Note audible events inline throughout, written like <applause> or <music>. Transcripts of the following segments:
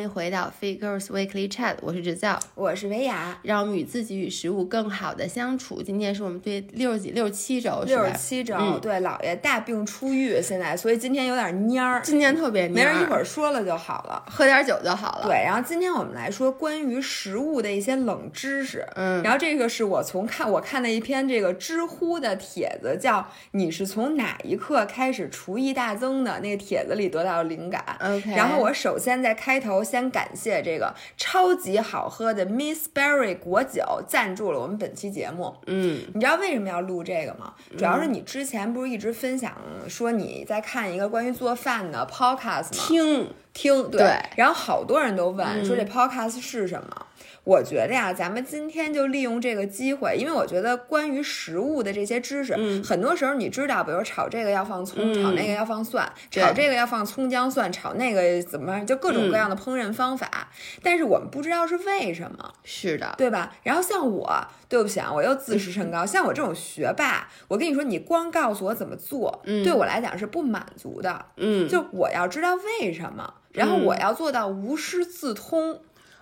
欢迎回到 Fit Girls Weekly Chat，我是直教，我是维雅，让我们与自己与食物更好的相处。今天是我们对六十几、六十七周，六十七周，对，姥爷大病初愈，现在所以今天有点蔫儿，今天特别蔫儿，没人一会儿说了就好了，喝点酒就好了。对，然后今天我们来说关于食物的一些冷知识，嗯，然后这个是我从看我看的一篇这个知乎的帖子，叫你是从哪一刻开始厨艺大增的？那个帖子里得到灵感，OK，然后我首先在开头。先感谢这个超级好喝的 Miss Berry 果酒赞助了我们本期节目。嗯，你知道为什么要录这个吗？主要是你之前不是一直分享说你在看一个关于做饭的 podcast 吗？听听，对。然后好多人都问说这 podcast 是什么。我觉得呀，咱们今天就利用这个机会，因为我觉得关于食物的这些知识，很多时候你知道，比如炒这个要放葱，炒那个要放蒜，炒这个要放葱姜蒜，炒那个怎么就各种各样的烹饪方法，但是我们不知道是为什么，是的，对吧？然后像我，对不起啊，我又自视甚高，像我这种学霸，我跟你说，你光告诉我怎么做，对我来讲是不满足的，嗯，就我要知道为什么，然后我要做到无师自通。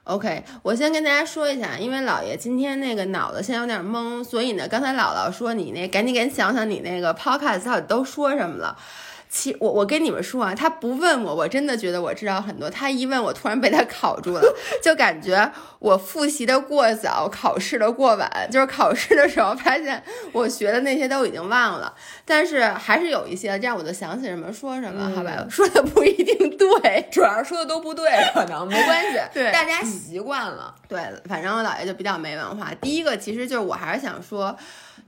OK，我先跟大家说一下，因为姥爷今天那个脑子现在有点懵，所以呢，刚才姥姥说你那赶紧赶紧想想你那个 Podcast 到底都说什么了。其我我跟你们说啊，他不问我，我真的觉得我知道很多。他一问我，突然被他考住了，就感觉我复习的过早，考试的过晚。就是考试的时候发现我学的那些都已经忘了，但是还是有一些，这样我就想起什么说什么，好吧？说的不一定对，<laughs> 主要是说的都不对，可能没关系。对，大家习惯了。对，反正我姥爷就比较没文化。第一个，其实就是我还是想说。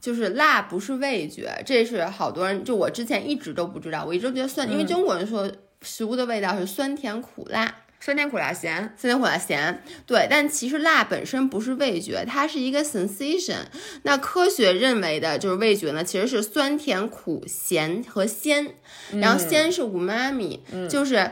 就是辣不是味觉，这是好多人就我之前一直都不知道，我一直觉得酸，因为中国人说食物的味道是酸甜苦辣，酸甜苦辣咸，酸甜苦辣咸，对，但其实辣本身不是味觉，它是一个 sensation。那科学认为的就是味觉呢，其实是酸甜苦咸和鲜，然后鲜是 umami，就是。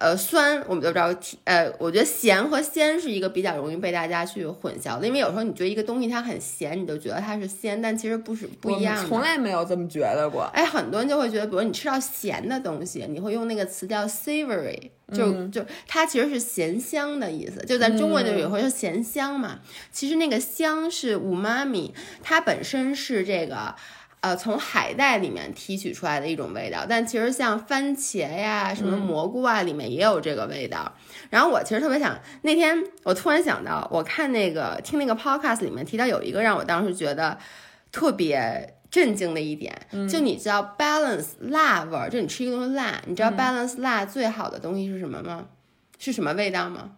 呃，酸我们都知道，呃，我觉得咸和鲜是一个比较容易被大家去混淆的，因为有时候你觉得一个东西它很咸，你就觉得它是鲜，但其实不是不一样的。从来没有这么觉得过。哎，很多人就会觉得，比如你吃到咸的东西，你会用那个词叫 savory，就就它其实是咸香的意思，就在中国就有会说咸香嘛。其实那个香是 umami，它本身是这个。呃，从海带里面提取出来的一种味道，但其实像番茄呀、什么蘑菇啊，里面也有这个味道。然后我其实特别想，那天我突然想到，我看那个听那个 podcast 里面提到有一个让我当时觉得特别震惊的一点，就你知道 balance 辣味儿，就你吃一个东西辣，你知道 balance 辣最好的东西是什么吗？是什么味道吗？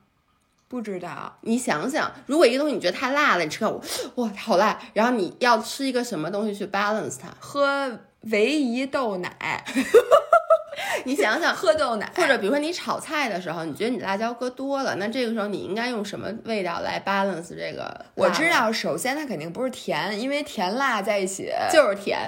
不知道，你想想，如果一个东西你觉得太辣了，你吃个哇好辣，然后你要吃一个什么东西去 balance 它？喝维怡豆奶。<laughs> <laughs> 你想想，喝豆奶，或者比如说你炒菜的时候，你觉得你辣椒搁多了，那这个时候你应该用什么味道来 balance 这个？我知道，首先它肯定不是甜，因为甜辣在一起 <laughs> 就是甜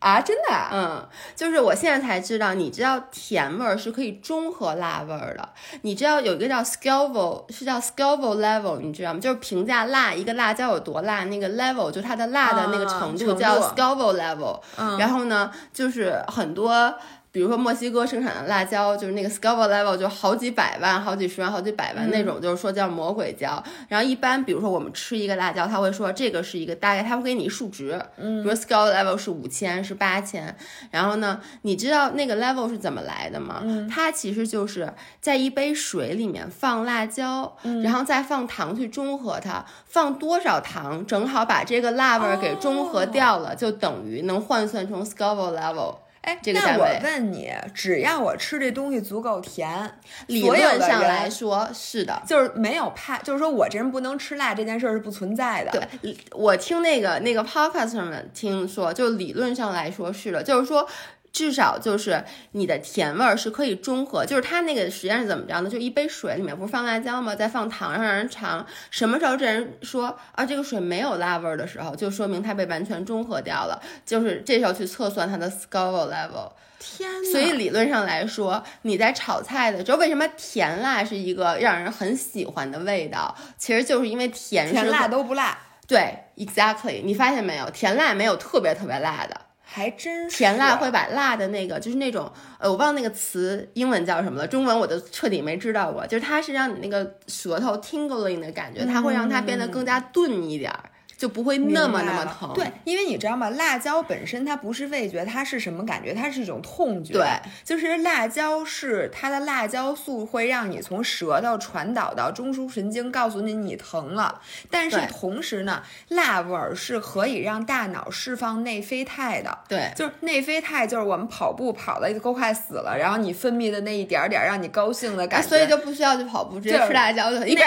啊！真的，嗯，就是我现在才知道，你知道甜味儿是可以中和辣味儿的。你知道有一个叫 Scoville，是叫 Scoville level，你知道吗？就是评价辣一个辣椒有多辣，那个 level 就它的辣的那个程度叫 Scoville level。嗯然后呢，就是很多。比如说墨西哥生产的辣椒，就是那个 Scoville level 就好几百万、好几十万、好几百万那种，就是说叫魔鬼椒。然后一般，比如说我们吃一个辣椒，他会说这个是一个大概，他会给你数值，嗯，比如 Scoville level 是五千，是八千。然后呢，你知道那个 level 是怎么来的吗？它其实就是在一杯水里面放辣椒，然后再放糖去中和它，放多少糖正好把这个辣味儿给中和掉了，就等于能换算成 Scoville level。哎，那我问你，只要我吃这东西足够甜，理论上来说是的，就是没有怕，就是说我这人不能吃辣这件事儿是不存在的。对，我听那个那个 podcast 上面听说，就理论上来说是的，就是说。至少就是你的甜味儿是可以中和，就是它那个实验是怎么着呢？就一杯水里面不是放辣椒吗？再放糖让人尝，什么时候这人说啊这个水没有辣味儿的时候，就说明它被完全中和掉了。就是这时候去测算它的 Scoville level。天，所以理论上来说，你在炒菜的时候，为什么甜辣是一个让人很喜欢的味道？其实就是因为甜甜辣都不辣。对，exactly。你发现没有，甜辣没有特别特别辣的。还真是甜辣会把辣的那个，就是那种呃，我忘了那个词英文叫什么了，中文我都彻底没知道过。就是它是让你那个舌头 tingling 的感觉，它会让它变得更加钝一点儿。就不会那么那么疼。对，因为你知道吗？辣椒本身它不是味觉，它是什么感觉？它是一种痛觉。对，就是辣椒是它的辣椒素会让你从舌头传导到中枢神经，告诉你你疼了。但是同时呢，辣味儿是可以让大脑释放内啡肽的。对，就是内啡肽，就是我们跑步跑的都快死了，然后你分泌的那一点点让你高兴的感觉。所以就不需要去跑步，直接吃辣椒就一边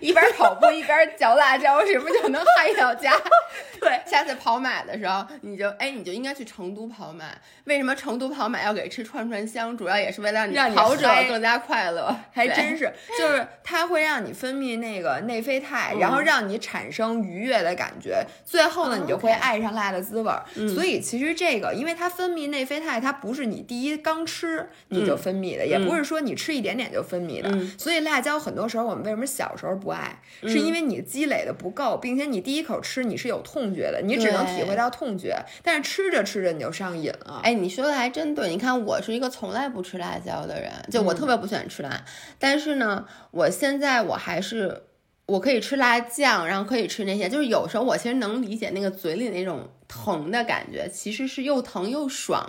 一边跑步一边嚼辣椒，是不是就能 <laughs> 嗨到家？<laughs> 对，下次跑马的时候，你就哎，你就应该去成都跑马。为什么成都跑马要给吃串串香？主要也是为了让你跑者更加快乐。还真是，就是它会让你分泌那个内啡肽，然后让你产生愉悦的感觉。最后呢，你就会爱上辣的滋味。所以其实这个，因为它分泌内啡肽，它不是你第一刚吃你就分泌的，也不是说你吃一点点就分泌的。所以辣椒很多时候我们为什么小时候不爱，是因为你积累的不够，并且你第一口吃你是有痛觉的，你只能体会到痛觉，但是吃着吃着你就上瘾了。哎，你说的还真对。你看，我是一个从来不吃辣椒的人，就我特别不喜欢吃辣。但是呢，我现在我还是我可以吃辣酱，然后可以吃那些。就是有时候我其实能理解那个嘴里那种疼的感觉，其实是又疼又爽。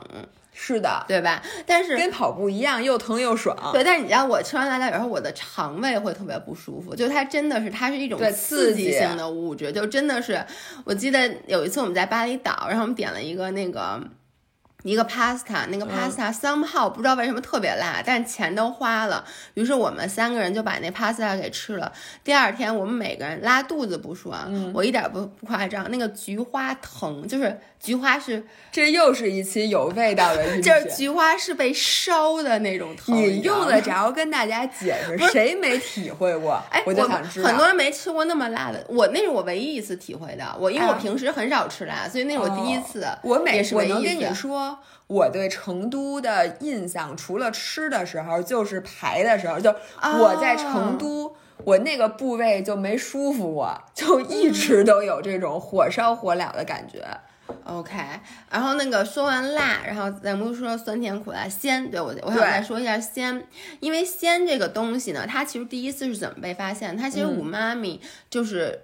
是的，对吧？但是跟跑步一样，又疼又爽。对，但是你知道，我吃完辣椒以后，我的肠胃会特别不舒服。就它真的是，它是一种刺激性的物质。就真的是，我记得有一次我们在巴厘岛，然后我们点了一个那个。一个 pasta，那个 pasta somehow 不知道为什么特别辣，但是钱都花了，于是我们三个人就把那 pasta 给吃了。第二天我们每个人拉肚子不说，我一点不不夸张，那个菊花疼，就是菊花是，这又是一期有味道的，<laughs> 就是菊花是被烧的那种疼。你用得着跟大家解释？谁没体会过？哎，我就想知道，很多人没吃过那么辣的，我那是我唯一一次体会的。我因为我平时很少吃辣，所以那是我第一次，我每我能跟你说。我对成都的印象，除了吃的时候，就是排的时候。就我在成都，我那个部位就没舒服过，就一直都有这种火烧火燎的感觉。OK，然后那个说完辣，然后咱们说酸甜苦辣鲜，对我我想再说一下鲜，因为鲜这个东西呢，它其实第一次是怎么被发现？它其实五妈咪就是。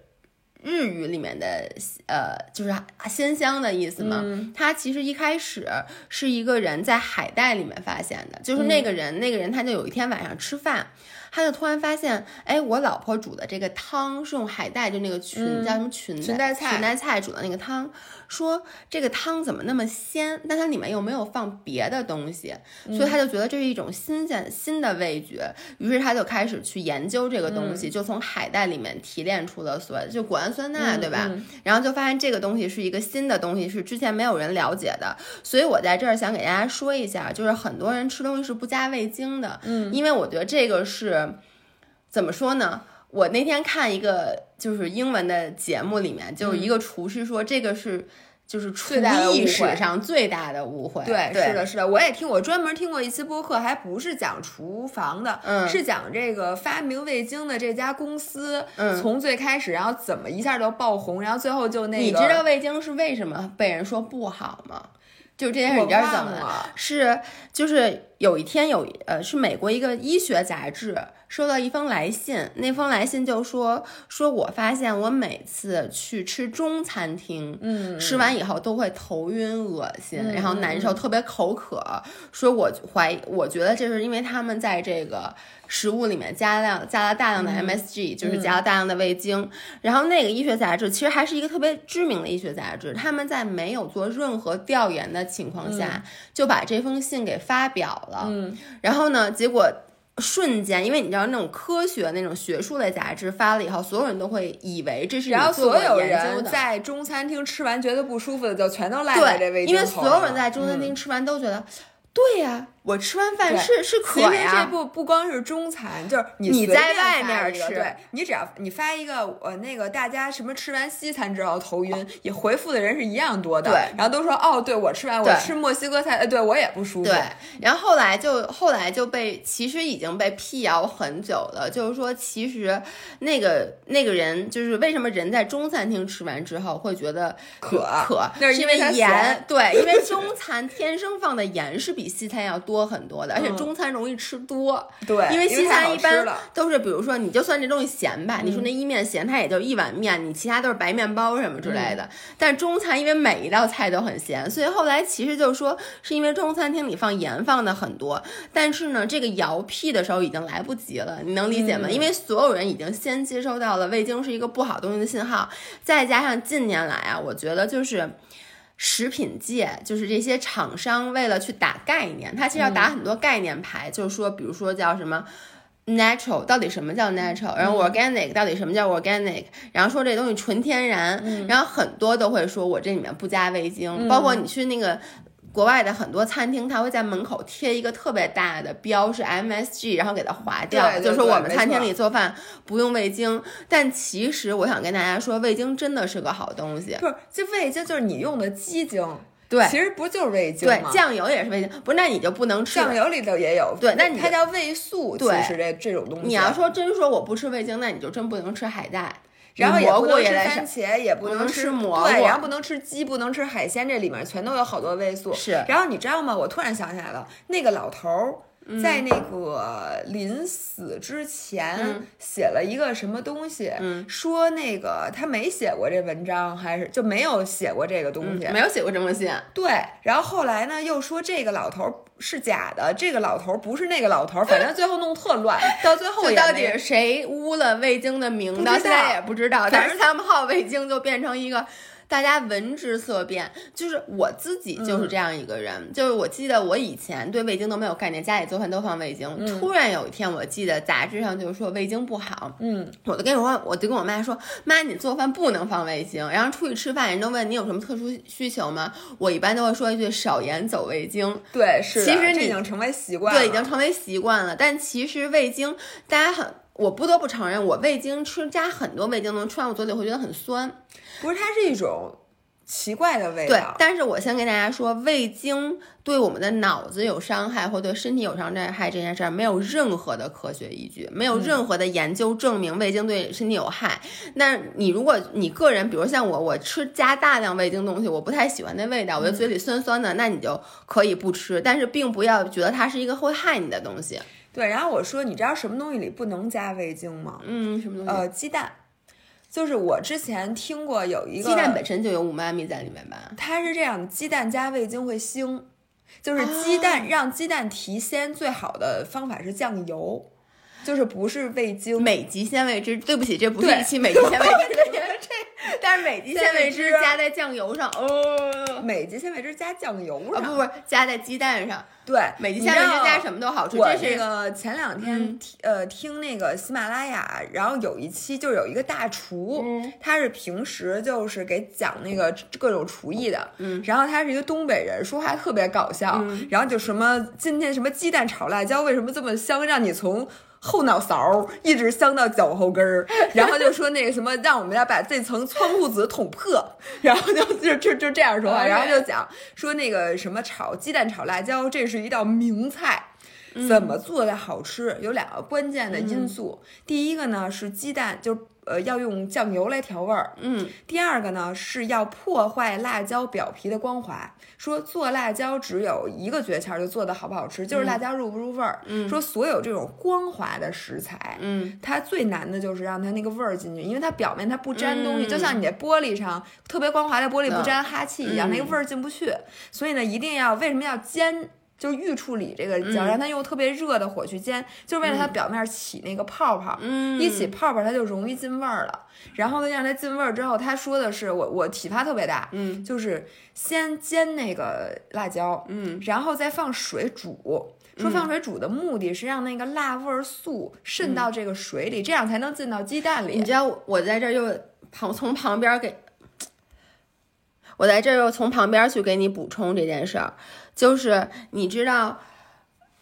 日语里面的呃，就是鲜香的意思嘛。它其实一开始是一个人在海带里面发现的，就是那个人，那个人他就有一天晚上吃饭。他就突然发现，哎，我老婆煮的这个汤是用海带，就那个裙叫什么裙裙带菜，裙带菜煮的那个汤，说这个汤怎么那么鲜？但它里面又没有放别的东西，所以他就觉得这是一种新鲜新的味觉。于是他就开始去研究这个东西，就从海带里面提炼出了所谓就谷氨酸钠，对吧？然后就发现这个东西是一个新的东西，是之前没有人了解的。所以我在这儿想给大家说一下，就是很多人吃东西是不加味精的，嗯，因为我觉得这个是。怎么说呢？我那天看一个就是英文的节目，里面就是一个厨师说，这个是就是厨艺史上最大的误会。对，是的，是的，我也听，我专门听过一期播客，还不是讲厨房的，是讲这个发明味精的这家公司，从最开始，然后怎么一下就爆红，然后最后就那个。你知道味精是为什么被人说不好吗？就这件事，你知道怎么了？是就是有一天有呃，是美国一个医学杂志。收到一封来信，那封来信就说说我发现我每次去吃中餐厅，嗯，吃完以后都会头晕、恶心，然后难受，特别口渴。说我怀疑，我觉得这是因为他们在这个食物里面加量加了大量的 MSG，就是加了大量的味精。然后那个医学杂志其实还是一个特别知名的医学杂志，他们在没有做任何调研的情况下就把这封信给发表了。嗯，然后呢，结果。瞬间，因为你知道那种科学、那种学术类杂志发了以后，所有人都会以为这是然后所有人在中餐厅吃完觉得不舒服的，就全都赖在这味因为所有人在中餐厅吃完都觉得，对呀，我吃完饭是是渴呀。其实这不不光是中餐，就是你你在外面吃，对你只要你发一个呃那个大家什么吃完西餐之后头晕，也回复的人是一样多的。对，然后都说哦，对我吃完我吃墨西哥菜，呃，对我也不舒服。对，然后后来就后来就被其实已经被辟谣很久了，就是说其实那个那个人就是为什么人在中餐厅吃完之后会觉得渴渴，那是因为盐。对，因为中餐天生放的盐是比西餐要多很多的，而且中餐容易吃多。对，因为西餐一般都是，比如说你就算这东西咸吧，你说那意面咸，它也就一碗面，你其他都是白面包什么之类的。但中餐因为每一道菜都很咸，所以后来其实就是说，是因为中餐厅里放盐放的很多。但是呢，这个摇屁的时候已经来不及了，你能理解吗？因为所有人已经先接收到了味精是一个不好东西的信号，再加上近年来啊，我觉得就是。食品界就是这些厂商为了去打概念，他其实要打很多概念牌，就是说，比如说叫什么 natural，到底什么叫 natural，然后 organic 到底什么叫 organic，然后说这东西纯天然，然后很多都会说我这里面不加味精，包括你去那个。国外的很多餐厅，他会在门口贴一个特别大的标，是 MSG，然后给它划掉，就说我们餐厅里做饭不用味精。但其实我想跟大家说，味精真的是个好东西。不是，这味精就是你用的鸡精，对，其实不就是味精吗？对，酱油也是味精，不是？那你就不能吃酱油里头也有。对，那你它叫味素，对，是这这种东西。你要说真说我不吃味精，那你就真不能吃海带。然后也不能吃番茄，也不能吃蘑菇，对，然后不能吃鸡，不能吃海鲜，这里面全都有好多味素。是。然后你知道吗？我突然想起来了，那个老头儿在那个临死之前写了一个什么东西，说那个他没写过这文章，还是就没有写过这个东西，没有写过这封信。对。然后后来呢，又说这个老头儿。是假的，这个老头不是那个老头，反正最后弄特乱，<laughs> 到最后到底是谁污了味精的名？到现在也不知道，但是他们号味精就变成一个。大家闻之色变，就是我自己就是这样一个人，就是我记得我以前对味精都没有概念，家里做饭都放味精。突然有一天，我记得杂志上就是说味精不好，嗯，我就跟我我就跟我妈说，妈，你做饭不能放味精。然后出去吃饭，人都问你有什么特殊需求吗？我一般都会说一句少盐走味精。对，是，其实已经成为习惯，对，已经成为习惯了。但其实味精，大家很，我不得不承认，我味精吃加很多味精，能吃完我嘴里会觉得很酸。不是，它是一种奇怪的味道。对，但是我先跟大家说，味精对我们的脑子有伤害，或对身体有伤害这件事儿，没有任何的科学依据，没有任何的研究证明味精对身体有害。那你如果你个人，比如像我，我吃加大量味精东西，我不太喜欢那味道，我觉得嘴里酸酸的，那你就可以不吃，但是并不要觉得它是一个会害你的东西。对，然后我说，你知道什么东西里不能加味精吗？嗯，什么东西？呃，鸡蛋。就是我之前听过有一个鸡蛋本身就有五妈咪在里面吧？它是这样，鸡蛋加味精会腥，就是鸡蛋让鸡蛋提鲜最好的方法是酱油，就是不是味精。美极鲜味之，对不起，这不是一期美极鲜味汁的这，但是美极鲜味汁加在酱油上，哦，美极鲜味汁加酱油上，不不，加在鸡蛋上。对，美极鲜味汁加什么都好吃。我这个前两天听呃听那个喜马拉雅，然后有一期就有一个大厨，他是平时就是给讲那个各种厨艺的，嗯，然后他是一个东北人，说话特别搞笑，然后就什么今天什么鸡蛋炒辣椒为什么这么香，让你从。后脑勺一直香到脚后跟儿，<laughs> 然后就说那个什么，让我们要把这层窗户纸捅破，<laughs> 然后就就就就这样说话，然后就讲说那个什么炒鸡蛋炒辣椒，这是一道名菜，怎么做的好吃有两个关键的因素，第一个呢是鸡蛋就。呃，要用酱油来调味儿。嗯，第二个呢是要破坏辣椒表皮的光滑。说做辣椒只有一个诀窍，就做的好不好吃，就是辣椒入不入味儿。嗯，说所有这种光滑的食材，嗯，它最难的就是让它那个味儿进去，因为它表面它不粘东西，就像你这玻璃上特别光滑的玻璃不粘哈气一样，那个味儿进不去。所以呢，一定要为什么要煎？就是预处理这个胶，让它用特别热的火去煎，就是为了它表面起那个泡泡，一起泡泡它就容易进味儿了。然后呢，让它进味儿之后，他说的是我我启发特别大，嗯，就是先煎那个辣椒，嗯，然后再放水煮。说放水煮的目的是让那个辣味儿素渗到这个水里，这样才能进到鸡蛋里。你知道我在这又旁从旁边给，我在这又从旁边去给你补充这件事儿。就是你知道，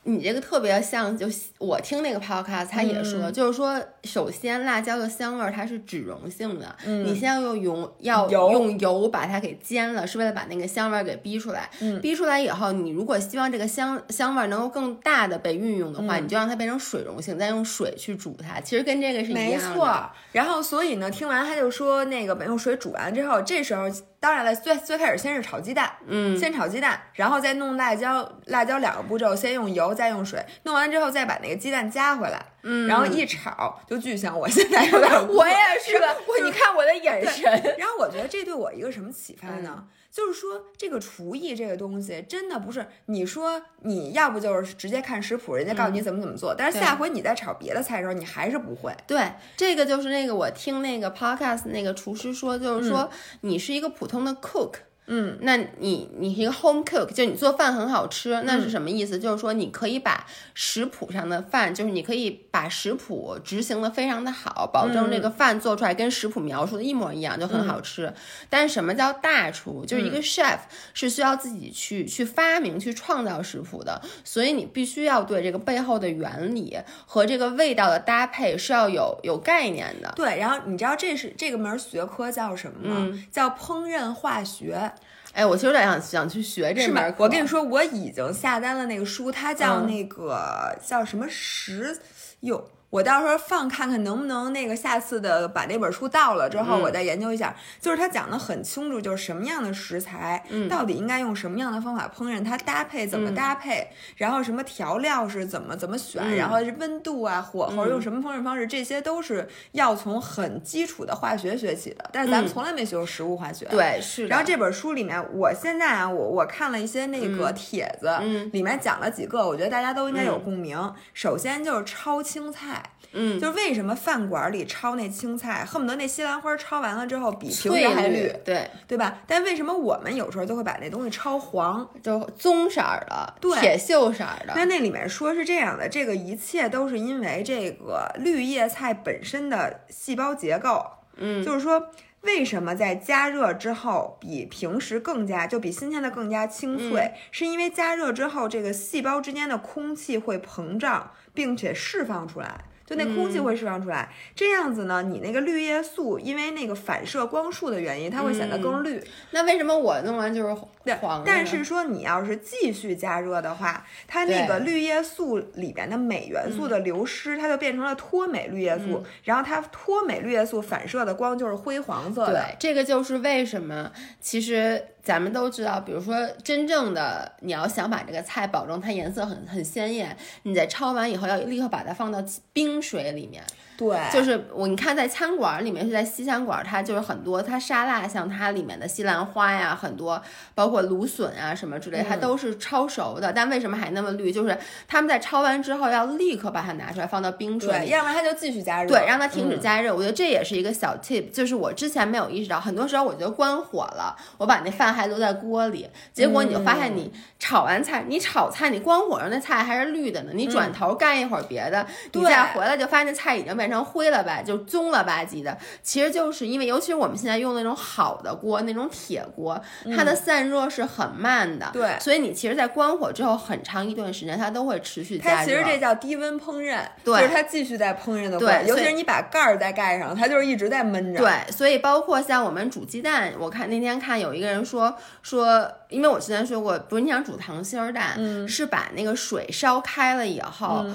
你这个特别像，就我听那个 podcast，他也说，就是说，首先辣椒的香味儿它是脂溶性的，你先要用油，要用油把它给煎了，是为了把那个香味儿给逼出来。逼出来以后，你如果希望这个香香味儿能够更大的被运用的话，你就让它变成水溶性，再用水去煮它。其实跟这个是一样的。没错。然后，所以呢，听完他就说，那个用水煮完之后，这时候。当然了，最最开始先是炒鸡蛋，嗯，先炒鸡蛋，然后再弄辣椒，辣椒两个步骤，先用油，再用水，弄完之后再把那个鸡蛋加回来，嗯，然后一炒就巨香。我现在有点，我也是，<laughs> 我你看我的眼神。然后我觉得这对我一个什么启发呢？就是说，这个厨艺这个东西，真的不是你说你要不就是直接看食谱，人家告诉你怎么怎么做，但是下回你在炒别的菜的时候，你还是不会。对，这个就是那个我听那个 podcast 那个厨师说，就是说你是一个普通的 cook。嗯，那你你是一个 home cook，就你做饭很好吃，那是什么意思？就是说你可以把食谱上的饭，就是你可以把食谱执行的非常的好，保证这个饭做出来跟食谱描述的一模一样，就很好吃。但是什么叫大厨？就是一个 chef 是需要自己去去发明、去创造食谱的，所以你必须要对这个背后的原理和这个味道的搭配是要有有概念的。对，然后你知道这是这个门学科叫什么吗？叫烹饪化学。哎，我其实有点想想去学这门课。我跟你说，我已经下单了那个书，它叫那个叫什么十哟。我到时候放看看能不能那个下次的把那本书到了之后，我再研究一下。就是他讲的很清楚，就是什么样的食材，到底应该用什么样的方法烹饪，它搭配怎么搭配，然后什么调料是怎么怎么选，然后温度啊、火候用什么烹饪方式，这些都是要从很基础的化学学起的。但是咱们从来没学过食物化学。对，是。然后这本书里面，我现在啊，我我看了一些那个帖子，里面讲了几个，我觉得大家都应该有共鸣。首先就是焯青菜。嗯，就是为什么饭馆里焯那青菜，恨不得那西兰花焯完了之后比平时还绿，对。对吧？但为什么我们有时候就会把那东西焯黄，就棕色的，对，铁锈色的？那那里面说是这样的，这个一切都是因为这个绿叶菜本身的细胞结构，嗯，就是说为什么在加热之后比平时更加就比新鲜的更加清脆，是因为加热之后这个细胞之间的空气会膨胀，并且释放出来。就那空气会释放出来，这样子呢，你那个绿叶素因为那个反射光束的原因，它会显得更绿。那为什么我弄完就是黄？但是说你要是继续加热的话，它那个绿叶素里边的镁元素的流失，它就变成了脱镁绿叶素，然后它脱镁绿叶素反射的光就是灰黄色的。对，这个就是为什么其实。咱们都知道，比如说，真正的你要想把这个菜保证它颜色很很鲜艳，你在焯完以后要立刻把它放到冰水里面。对，就是我你看在餐馆里面是在西餐馆，它就是很多它沙拉像它里面的西兰花呀，很多包括芦笋啊什么之类，它都是焯熟的。但为什么还那么绿？就是他们在焯完之后要立刻把它拿出来放到冰水里，要不然它就继续加热。对，让它停止加热。我觉得这也是一个小 tip，就是我之前没有意识到，很多时候我觉得关火了，我把那饭还留在锅里，结果你就发现你炒完菜，你炒菜你关火上那菜还是绿的呢，你转头干一会儿别的，你再回来就发现那菜已经变。成灰了吧，就棕了吧唧的，其实就是因为，尤其是我们现在用那种好的锅，那种铁锅，它的散热是很慢的，对，所以你其实，在关火之后很长一段时间，它都会持续加热。它其实这叫低温烹饪，对，就是它继续在烹饪的过程，尤其是你把盖儿再盖上，它就是一直在闷着。对，所以包括像我们煮鸡蛋，我看那天看有一个人说说，因为我之前说过，不是你想煮溏心蛋，嗯，是把那个水烧开了以后。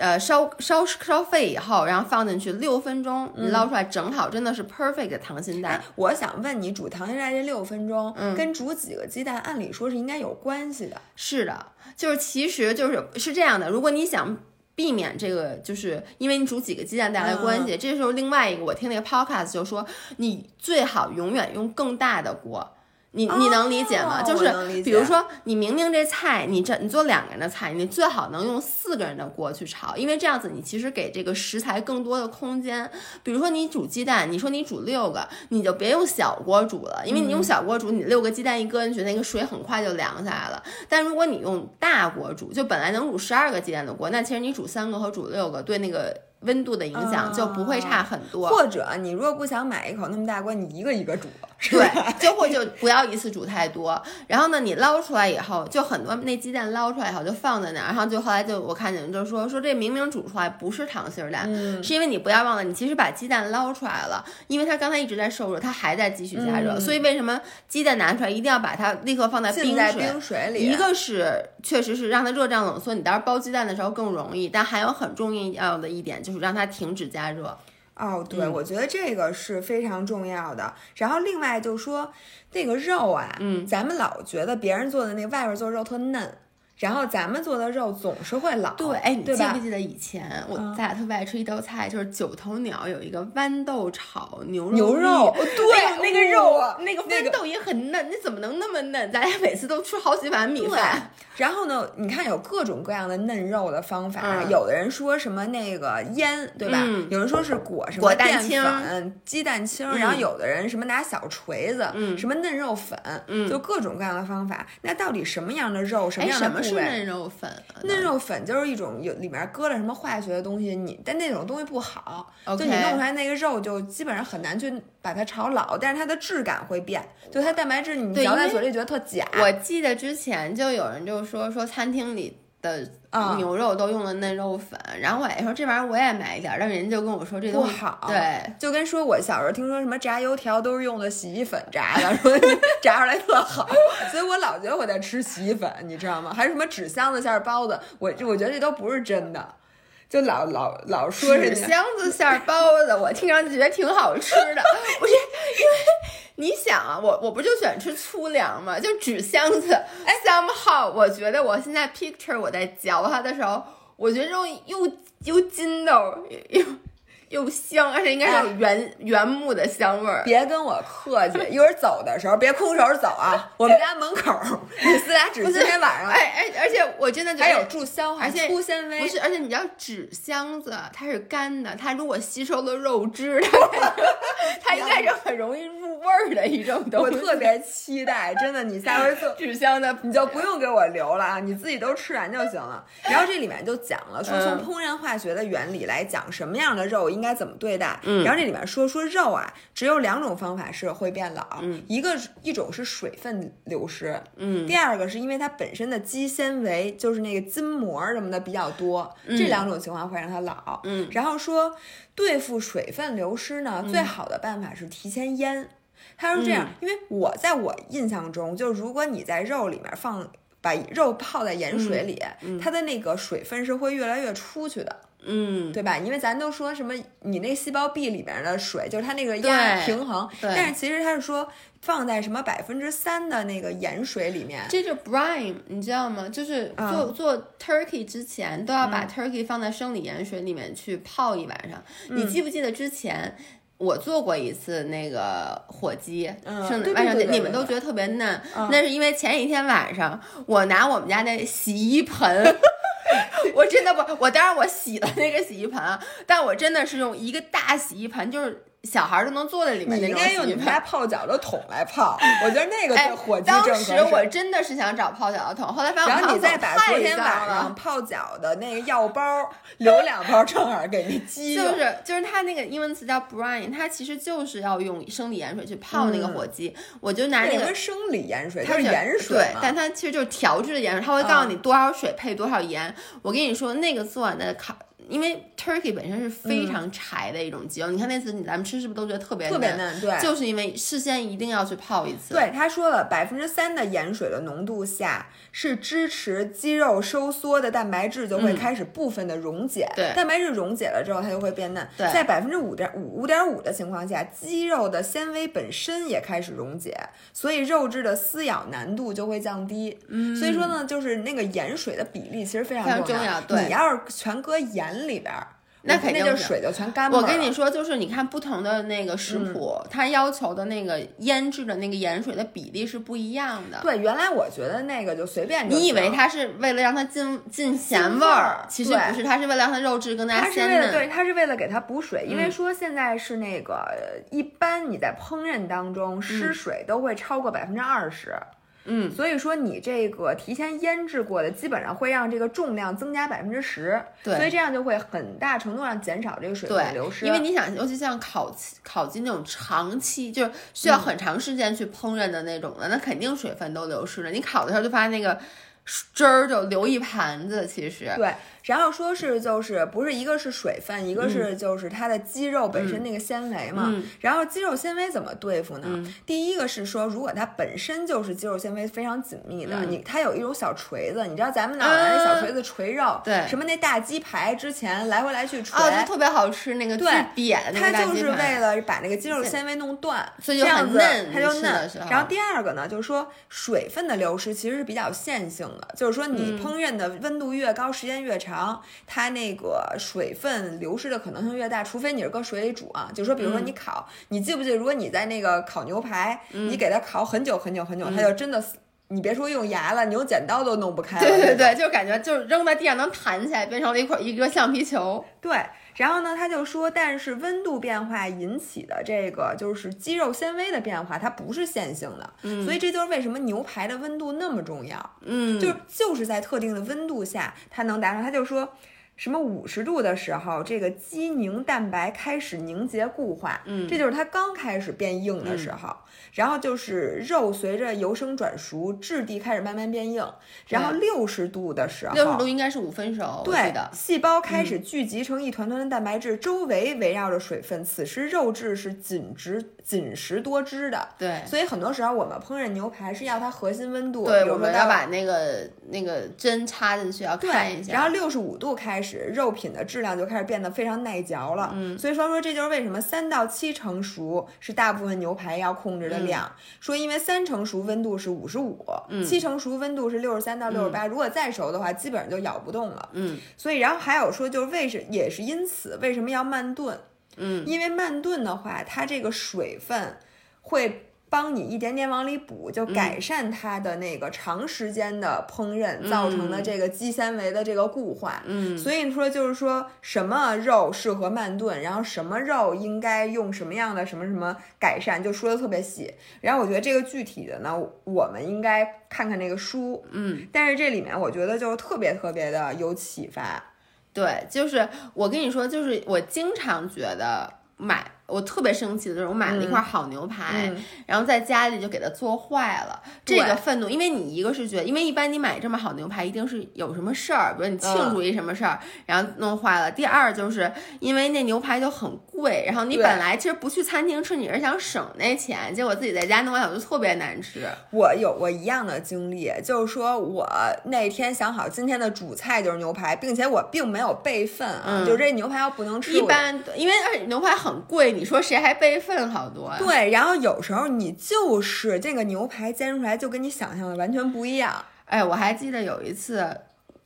呃，烧烧烧沸以后，然后放进去六分钟，你捞出来正好，真的是 perfect 的溏心蛋。我想问你，煮糖心蛋这六分钟，跟煮几个鸡蛋，按理说是应该有关系的。是的，就是其实就是是这样的。如果你想避免这个，就是因为你煮几个鸡蛋带来关系，这时候另外一个，我听那个 podcast 就说，你最好永远用更大的锅。你你能理解吗？就是比如说，你明明这菜，你这你做两个人的菜，你最好能用四个人的锅去炒，因为这样子你其实给这个食材更多的空间。比如说你煮鸡蛋，你说你煮六个，你就别用小锅煮了，因为你用小锅煮，你六个鸡蛋一搁进去，那个水很快就凉下来了。但如果你用大锅煮，就本来能煮十二个鸡蛋的锅，那其实你煮三个和煮六个，对那个。温度的影响，就不会差很多。或者你如果不想买一口那么大锅，你一个一个煮，对，就或就不要一次煮太多。然后呢，你捞出来以后，就很多那鸡蛋捞出来以后就放在那儿，然后就后来就我看见就说说这明明煮出来不是溏心蛋，是因为你不要忘了，你其实把鸡蛋捞出来了，因为它刚才一直在受热，它还在继续加热，所以为什么鸡蛋拿出来一定要把它立刻放在冰水冰水里？一个是确实是让它热胀冷缩，你到时候包鸡蛋的时候更容易，但还有很重要的一点就是让它停止加热。哦，对，我觉得这个是非常重要的。然后另外就说那个肉啊，嗯，咱们老觉得别人做的那外边做肉特嫩。然后咱们做的肉总是会老，对，哎，你记不记得以前我咱俩特别爱吃一道菜，就是九头鸟有一个豌豆炒牛肉牛肉，对，那个肉啊，那个豌豆也很嫩，你怎么能那么嫩？咱俩每次都吃好几碗米饭。然后呢，你看有各种各样的嫩肉的方法，有的人说什么那个腌，对吧？有人说是裹什么蛋清、鸡蛋清，然后有的人什么拿小锤子，什么嫩肉粉，就各种各样的方法。那到底什么样的肉，什么样的部是嫩肉粉，嫩肉粉就是一种有里面搁了什么化学的东西，你但那种东西不好，就你弄出来那个肉就基本上很难去把它炒老，但是它的质感会变，就它蛋白质你嚼在嘴里觉得特假。我记得之前就有人就说说餐厅里的牛肉都用了嫩肉粉，然后我还说这玩意儿我也买一点，但人家就跟我说这不好，对，就跟说我小时候听说什么炸油条都是用的洗衣粉炸的，<laughs> 说炸出来特好，<laughs> 所以我老觉得我在吃洗衣粉，你知道吗？还是什么纸箱子馅包子，我我觉得这都不是真的，就老老老说是箱子馅包子，我听上去觉得挺好吃的，<laughs> 不是因为。你想啊，我我不就喜欢吃粗粮吗？就纸箱子。哎，somehow，我觉得我现在 picture 我在嚼它的时候，我觉得这种又又筋道又又香，而且应该是原原木的香味儿。别跟我客气，<laughs> 一会儿走的时候别空手走啊！<laughs> 我们家门口 <laughs> 你撕俩纸，今天晚上。哎哎，而且我真的觉得还有助消化，而且粗纤维。不是，而且你知道纸箱子它是干的，它如果吸收了肉汁，它它应该是很容易入。味儿的一种东西，我特别期待，真的，你下回做纸箱的，你就不用给我留了啊，你自己都吃完就行了。然后这里面就讲了，说从烹饪化学的原理来讲，什么样的肉应该怎么对待。然后这里面说说肉啊，只有两种方法是会变老，一个一种是水分流失，嗯，第二个是因为它本身的肌纤维，就是那个筋膜什么的比较多，这两种情况会让它老。嗯，然后说对付水分流失呢，最好的办法是提前腌。他说这样，因为我在我印象中，就如果你在肉里面放把肉泡在盐水里，它的那个水分是会越来越出去的，嗯，对吧？因为咱都说什么，你那细胞壁里面的水就是它那个压平衡，但是其实它是说放在什么百分之三的那个盐水里面，这就 brine，你知道吗？就是做做 turkey 之前都要把 turkey 放在生理盐水里面去泡一晚上。你记不记得之前？我做过一次那个火鸡，嗯，晚上你们都觉得特别嫩，那是因为前一天晚上我拿我们家那洗衣盆，<laughs> 我真的不，我当然我洗了那个洗衣盆啊，但我真的是用一个大洗衣盆，就是。小孩都能坐在里面那种。你应该用你们家泡脚的桶来泡，<laughs> 我觉得那个对火鸡当时我真的是想找泡脚的桶，后来发现然后你再把昨天晚上泡脚的那个药包留两包，正好给那 <laughs> 鸡。就是就是它那个英文词叫 brine，它其实就是要用生理盐水去泡那个火鸡。我就拿那个生理盐水，它是盐水对，但它其实就是调制的盐水，它会告诉你多少水配多少盐。我跟你说，那个做完的烤。因为 turkey 本身是非常柴的一种鸡肉，你看那次咱们吃是不是都觉得特别特别嫩？对，就是因为事先一定要去泡一次。对，他说了，百分之三的盐水的浓度下是支持肌肉收缩的蛋白质就会开始部分的溶解，对，蛋白质溶解了之后它就会变嫩。对，在百分之五点五五点五的情况下，肌肉的纤维本身也开始溶解，所以肉质的撕咬难度就会降低。嗯，所以说呢，就是那个盐水的比例其实非常重要。对，你要是全搁盐。里边，那肯定就水就全干了。我跟你说，就是你看不同的那个食谱，它要求的那个腌制的那个盐水的比例是不一样的。对，原来我觉得那个就随便。你以为它是为了让它进进咸味儿？其实不是，它是为了让它肉质更加鲜嫩。对，它是为了给它补水。因为说现在是那个一般你在烹饪当中失水都会超过百分之二十。嗯，所以说你这个提前腌制过的，基本上会让这个重量增加百分之十，对所以这样就会很大程度上减少这个水分流失。因为你想，尤其像烤鸡烤鸡那种长期就是需要很长时间去烹饪的那种的，那肯定水分都流失了。你烤的时候就发现那个汁儿就流一盘子，其实对，然后说是就是不是一个是水分，一个是就是它的肌肉本身那个纤维嘛。嗯然后肌肉纤维怎么对付呢？嗯第一个是说，如果它本身就是肌肉纤维非常紧密的，嗯你它有一种小锤子，你知道咱们哪儿来的小锤子锤肉？对什么那大鸡排之前来回来去锤。啊，就特别好吃那个巨对它就是为了把那个肌肉纤维弄断，所以就这样嫩它就嫩。然后第二个呢，就是说水分的流失其实是比较线性的，就是说你嗯烹饪的温度越高，时间越长，它那个水分流失的可能性越大，除非你是搁水里煮啊。就是说，比如嗯说你烤，你记不记得，如果你在那个烤牛排，你给它烤很久很久很久，它就真的死。你别说用牙了，你用剪刀都弄不开了。对对对，就感觉就是扔在地上能弹起来，变成了一块一个橡皮球。对，然后呢，他就说，但是温度变化引起的这个就是肌肉纤维的变化，它不是线性的，嗯所以这就是为什么牛排的温度那么重要，嗯，就是就是在特定的温度下，它能达成。他就说。什么五十度的时候，这个肌凝蛋白开始凝结固化，嗯这就是它刚开始变硬的时候。然后就是肉随着由生转熟，质地开始慢慢变硬。然后六十度的时候，六十度应该是五分熟，对的，。细胞开始聚集成一团团的蛋白质，周围围绕着水分。此时肉质是紧实紧实多汁的。对所以很多时候我们烹饪牛排是要它核心温度，对，比如说到我们要把那个那个针插进去，要看一，下。然后六十五度开始，肉品的质量就开始变得非常耐嚼了。嗯，所以说说这就是为什么三到七成熟是大部分牛排要控制的嗯量。说因为三成熟温度是五十五，七成熟温度是六十三到六十八，如果再熟的话，基本上就咬不动了。嗯，所以然后还有说就是为什也是因此为什么要慢炖？嗯，因为慢炖的话，它这个水分会。帮你一点点往里补，就改善它的那个长时间的烹饪造成的这个肌纤维的这个固化。嗯，所以说就是说什么肉适合慢炖，然后什么肉应该用什么样的什么什么改善，就说的特别细。然后我觉得这个具体的呢，我们应该看看那个书。嗯，但是这里面我觉得就特别特别的有启发。对，就是我跟你说，就是我经常觉得买，我特别生气的就是我买了一块好牛排，嗯然后在家里就给它做坏了，这个愤怒，因为你一个是觉得，因为一般你买这么好牛排，一定是有什么事儿，比如你庆祝一什么事儿，然后弄坏了。第二就是因为那牛排就很贵，然后你本来其实不去餐厅吃，你是想省那钱，结果自己在家弄完，我就特别难吃。我有过一样的经历，就是说我那天想好今天的主菜就是牛排，并且我并没有备份啊，嗯就这牛排要不能吃，一般因为而且牛排很贵，你说谁还备份好多呀？对，然后有时候你就是这个牛排煎出来就跟你想象的完全不一样。哎，我还记得有一次，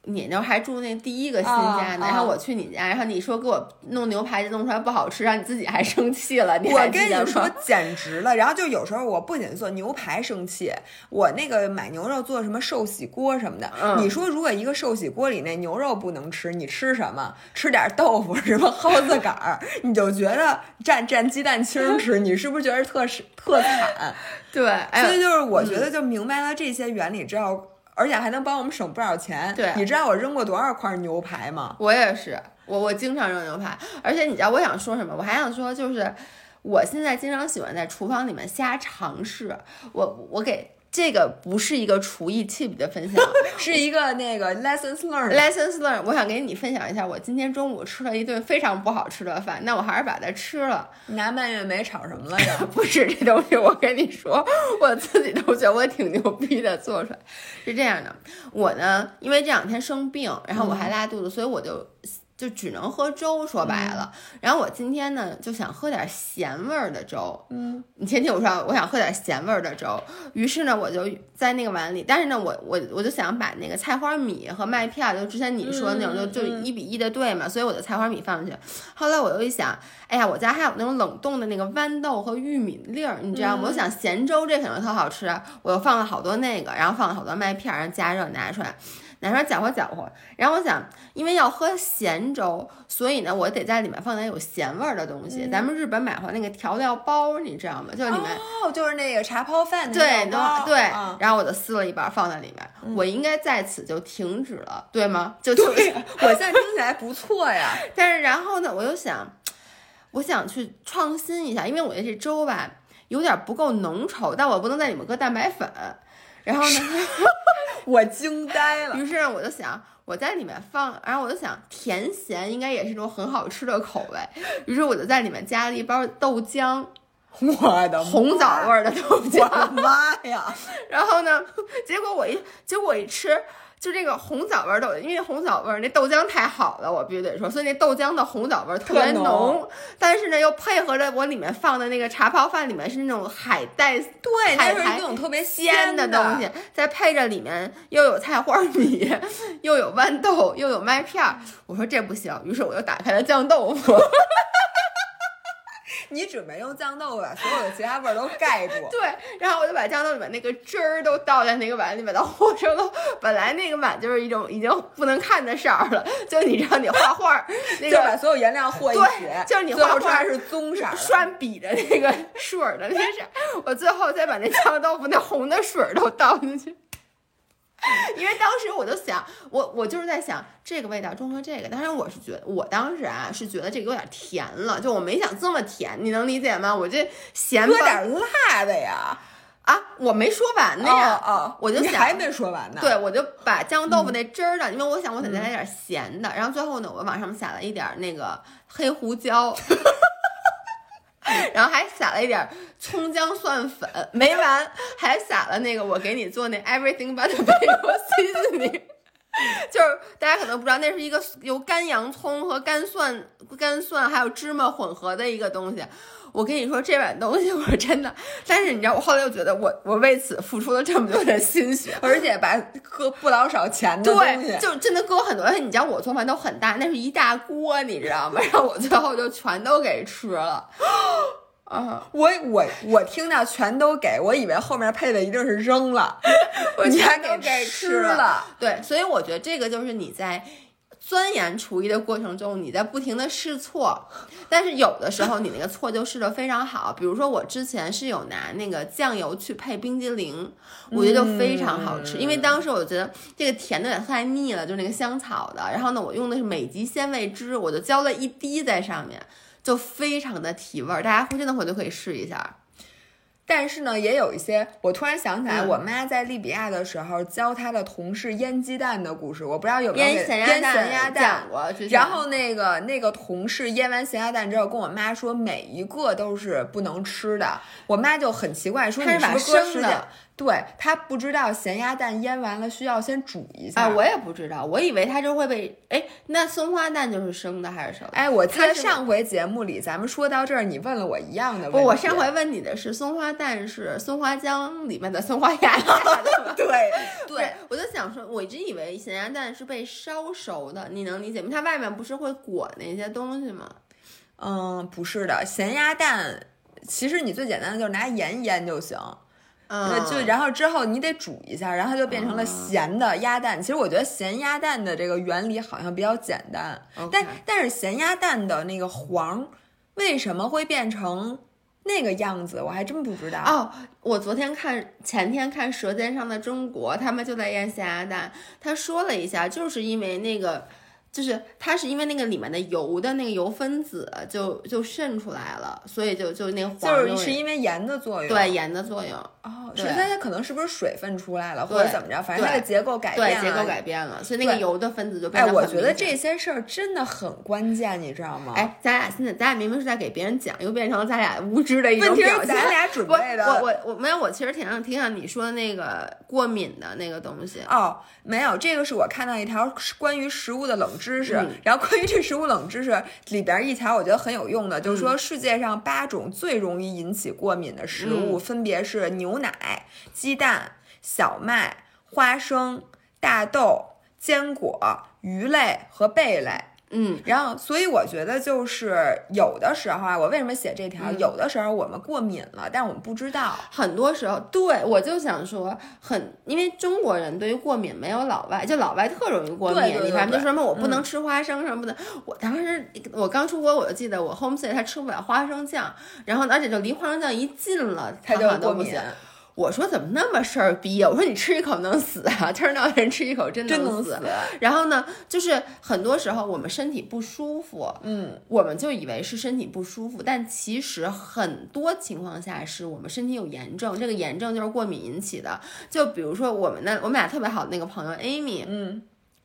你那儿还住那第一个新家呢，啊然后我去你家，然后你说给我弄牛排弄出来不好吃，然后你自己还生气了，你跟你说，简直了！然后就有时候我不仅做牛排生气，我那个买牛肉做什么寿喜锅什么的，嗯你说如果一个寿喜锅里那牛肉不能吃，你吃什么？吃点豆腐什么蒿子杆儿，你就觉得蘸蘸鸡蛋清吃，你是不是觉得特是特惨？<laughs> 对，哎所以就是我觉得就明白了这些原理之后，而且还能帮我们省不少钱。对你知道我扔过多少块牛排吗？我也是，我我经常扔牛排，而且你知道我想说什么？我还想说就是，我现在经常喜欢在厨房里面瞎尝试，我我给。这个不是一个厨艺 tip 的分享 <laughs> 是一个那个 lessons learned。，lessons learned。我想给你分享一下，我今天中午吃了一顿非常不好吃的饭，那我还是把它吃了。你拿蔓越莓炒什么来着？<laughs> 不是这东西，我跟你说，我自己都觉得我挺牛逼的，做出来是这样的。我呢，因为这两天生病，然后我还拉肚子，所以我就就只能喝粥。说白了，然后我今天呢就想喝点咸味儿的粥。嗯，你先听我说，我想喝点咸味儿的粥。于是呢，我就在那个碗里，但是呢，我我我就想把那个菜花米和麦片，就之前你说的那种，嗯就就一比一的兑嘛，所以我就菜花米放进去。后来我又一想，哎呀，我家还有那种冷冻的那个豌豆和玉米粒儿，你知道吗？我想咸粥这肯定特好吃，我又放了好多那个，然后放了好多麦片，然后加热拿出来。拿出来搅和搅和。然后我想，因为要喝咸粥，所以呢，我得在里面放点有咸味儿的东西。咱们日本买回来那个调料包，你知道吗？就是里面哦，就是那个茶泡饭对对对。然后我就撕了一半放在里面，我应该在此就停止了，对吗？就就，我现在听起来不错呀。<laughs> 但是然后呢，我又想，我想去创新一下，因为我这粥吧有点不够浓稠，但我不能在里面搁蛋白粉。然后呢，<laughs> 我惊呆了。于是我就想，我在里面放，然后我就想，甜咸应该也是一种很好吃的口味。于是我就在里面加了一包豆浆，<laughs> 我的红枣味的豆浆，妈呀！<laughs> 然后呢，结果我一结果一吃。就这个红枣味儿豆，因为红枣味儿那豆浆太好了，我必须得说，所以那豆浆的红枣味儿特别浓。但是呢，又配合着我里面放的那个茶泡饭里面是那种海带，对，海苔那种特别鲜的东西，再配着里面又有菜花米，<laughs> 又有豌豆，又有麦片儿。我说这不行，于是我又打开了酱豆腐。你准备用酱豆腐把所有的其他味儿都盖住？<laughs> 对，然后我就把酱豆腐里面那个汁儿都倒在那个碗里面，到和成了。本来那个碗就是一种已经不能看的色儿了，<laughs> 就你知道你画画，那个把所有颜料和一起，就是你画出来是棕色，涮笔的那个水儿的那是。我最后再把那酱豆腐那红的水儿都倒进去。<laughs> 因为当时我就想，我我就是在想这个味道中和这个，当然我是觉得，我当时啊是觉得这个有点甜了，就我没想这么甜，你能理解吗？我这咸搁点辣的呀，啊，我没说完呢呀，哦，我就想还没说完呢，对，我就把酱豆腐那汁儿的，因为我想我得再来点咸的，然后最后呢，我往上面撒了一点那个黑胡椒。<laughs> 然后还撒了一点葱姜蒜粉，没完，还撒了那个我给你做那 everything but bagel seasoning，<laughs> 就是大家可能不知道，那是一个由干洋葱和干蒜、干蒜还有芝麻混合的一个东西。我跟你说这碗东西，<laughs> 我真的，但是你知道，我后来又觉得我我为此付出了这么多的心血，而且把搁不老少钱的东西，就真的搁很多。而且你知道我做饭都很大，那是一大锅，你知道吗？然后我最后就全都给吃了。啊，我我我听到全都给我以为后面配的一定是扔了，<laughs> 你还给吃了。对，所以我觉得这个就是你在。钻研厨艺的过程中，你在不停的试错，但是有的时候你那个错就试的非常好。比如说我之前是有拿那个酱油去配冰激凌，我觉得就非常好吃。因为当时我觉得这个甜的有点太腻了，就是那个香草的。然后呢，我用的是美极鲜味汁，我就浇了一滴在上面，就非常的提味儿。大家真的回头可以试一下。但是呢，也有一些，我突然想起来，我妈在利比亚的时候教她的同事腌鸡蛋的故事，我不知道有没有腌咸鸭蛋过。然后那个那个同事腌完咸鸭蛋之后，跟我妈说每一个都是不能吃的，我妈就很奇怪，说你是把生的。对他不知道咸鸭蛋腌完了需要先煮一下啊，我也不知道，我以为它就会被哎，那松花蛋就是生的还是生的？哎，我记得上回节目里咱们说到这儿，你问了我一样的问题。不，我上回问你的是松花蛋是松花江里面的松花鸭蛋。<laughs> <laughs> 对对，我就想说，我一直以为咸鸭蛋是被烧熟的，你能理解吗？它外面不是会裹那些东西吗？嗯，不是的，咸鸭蛋其实你最简单的就是拿盐腌就行。嗯，就然后之后你得煮一下，然后就变成了咸的鸭蛋。其实我觉得咸鸭蛋的这个原理好像比较简单，但但是咸鸭蛋的那个黄为什么会变成那个样子，我还真不知道。哦，我昨天看前天看《舌尖上的中国》，他们就在腌咸鸭蛋，他说了一下，就是因为那个。就是它是因为那个里面的油的那个油分子就就渗出来了，所以就就那黄就是是因为盐的作用，对盐的作用哦，是它它可能是不是水分出来了或者怎么着，反正它的结构改变了，结构改变了，所以那个油的分子就变。哎，我觉得这些事儿真的很关键，你知道吗？哎，咱俩现在咱俩明明是在给别人讲，又变成了咱俩无知的一种表现。咱俩准备的，我我我没有，我其实挺想挺想你说的那个过敏的那个东西哦，没有，这个是我看到一条关于食物的冷知识，然后。关于这食物冷知识里边一条，我觉得很有用的，就是说世界上八种最容易引起过敏的食物，分别是牛奶、鸡蛋、小麦、花生、大豆、坚果、鱼类和贝类。嗯，然后所以我觉得就是有的时候啊，我为什么写这条？有的时候我们过敏了，但我们不知道。很多时候，对我就想说，很因为中国人对于过敏没有老外，就老外特容易过敏。你反正就说什么我不能吃花生什么的。我当时我刚出国，我就记得我 homestay 他吃不了花生酱，然后而且就离花生酱一近了，他就过敏。我说怎么那么事儿逼啊？我说你吃一口能死啊？就是那人吃一口真能死。然后呢，就是很多时候我们身体不舒服，嗯，我们就以为是身体不舒服，但其实很多情况下是我们身体有炎症，这个炎症就是过敏引起的。就比如说我们的我们俩特别好的那个朋友 Amy，嗯。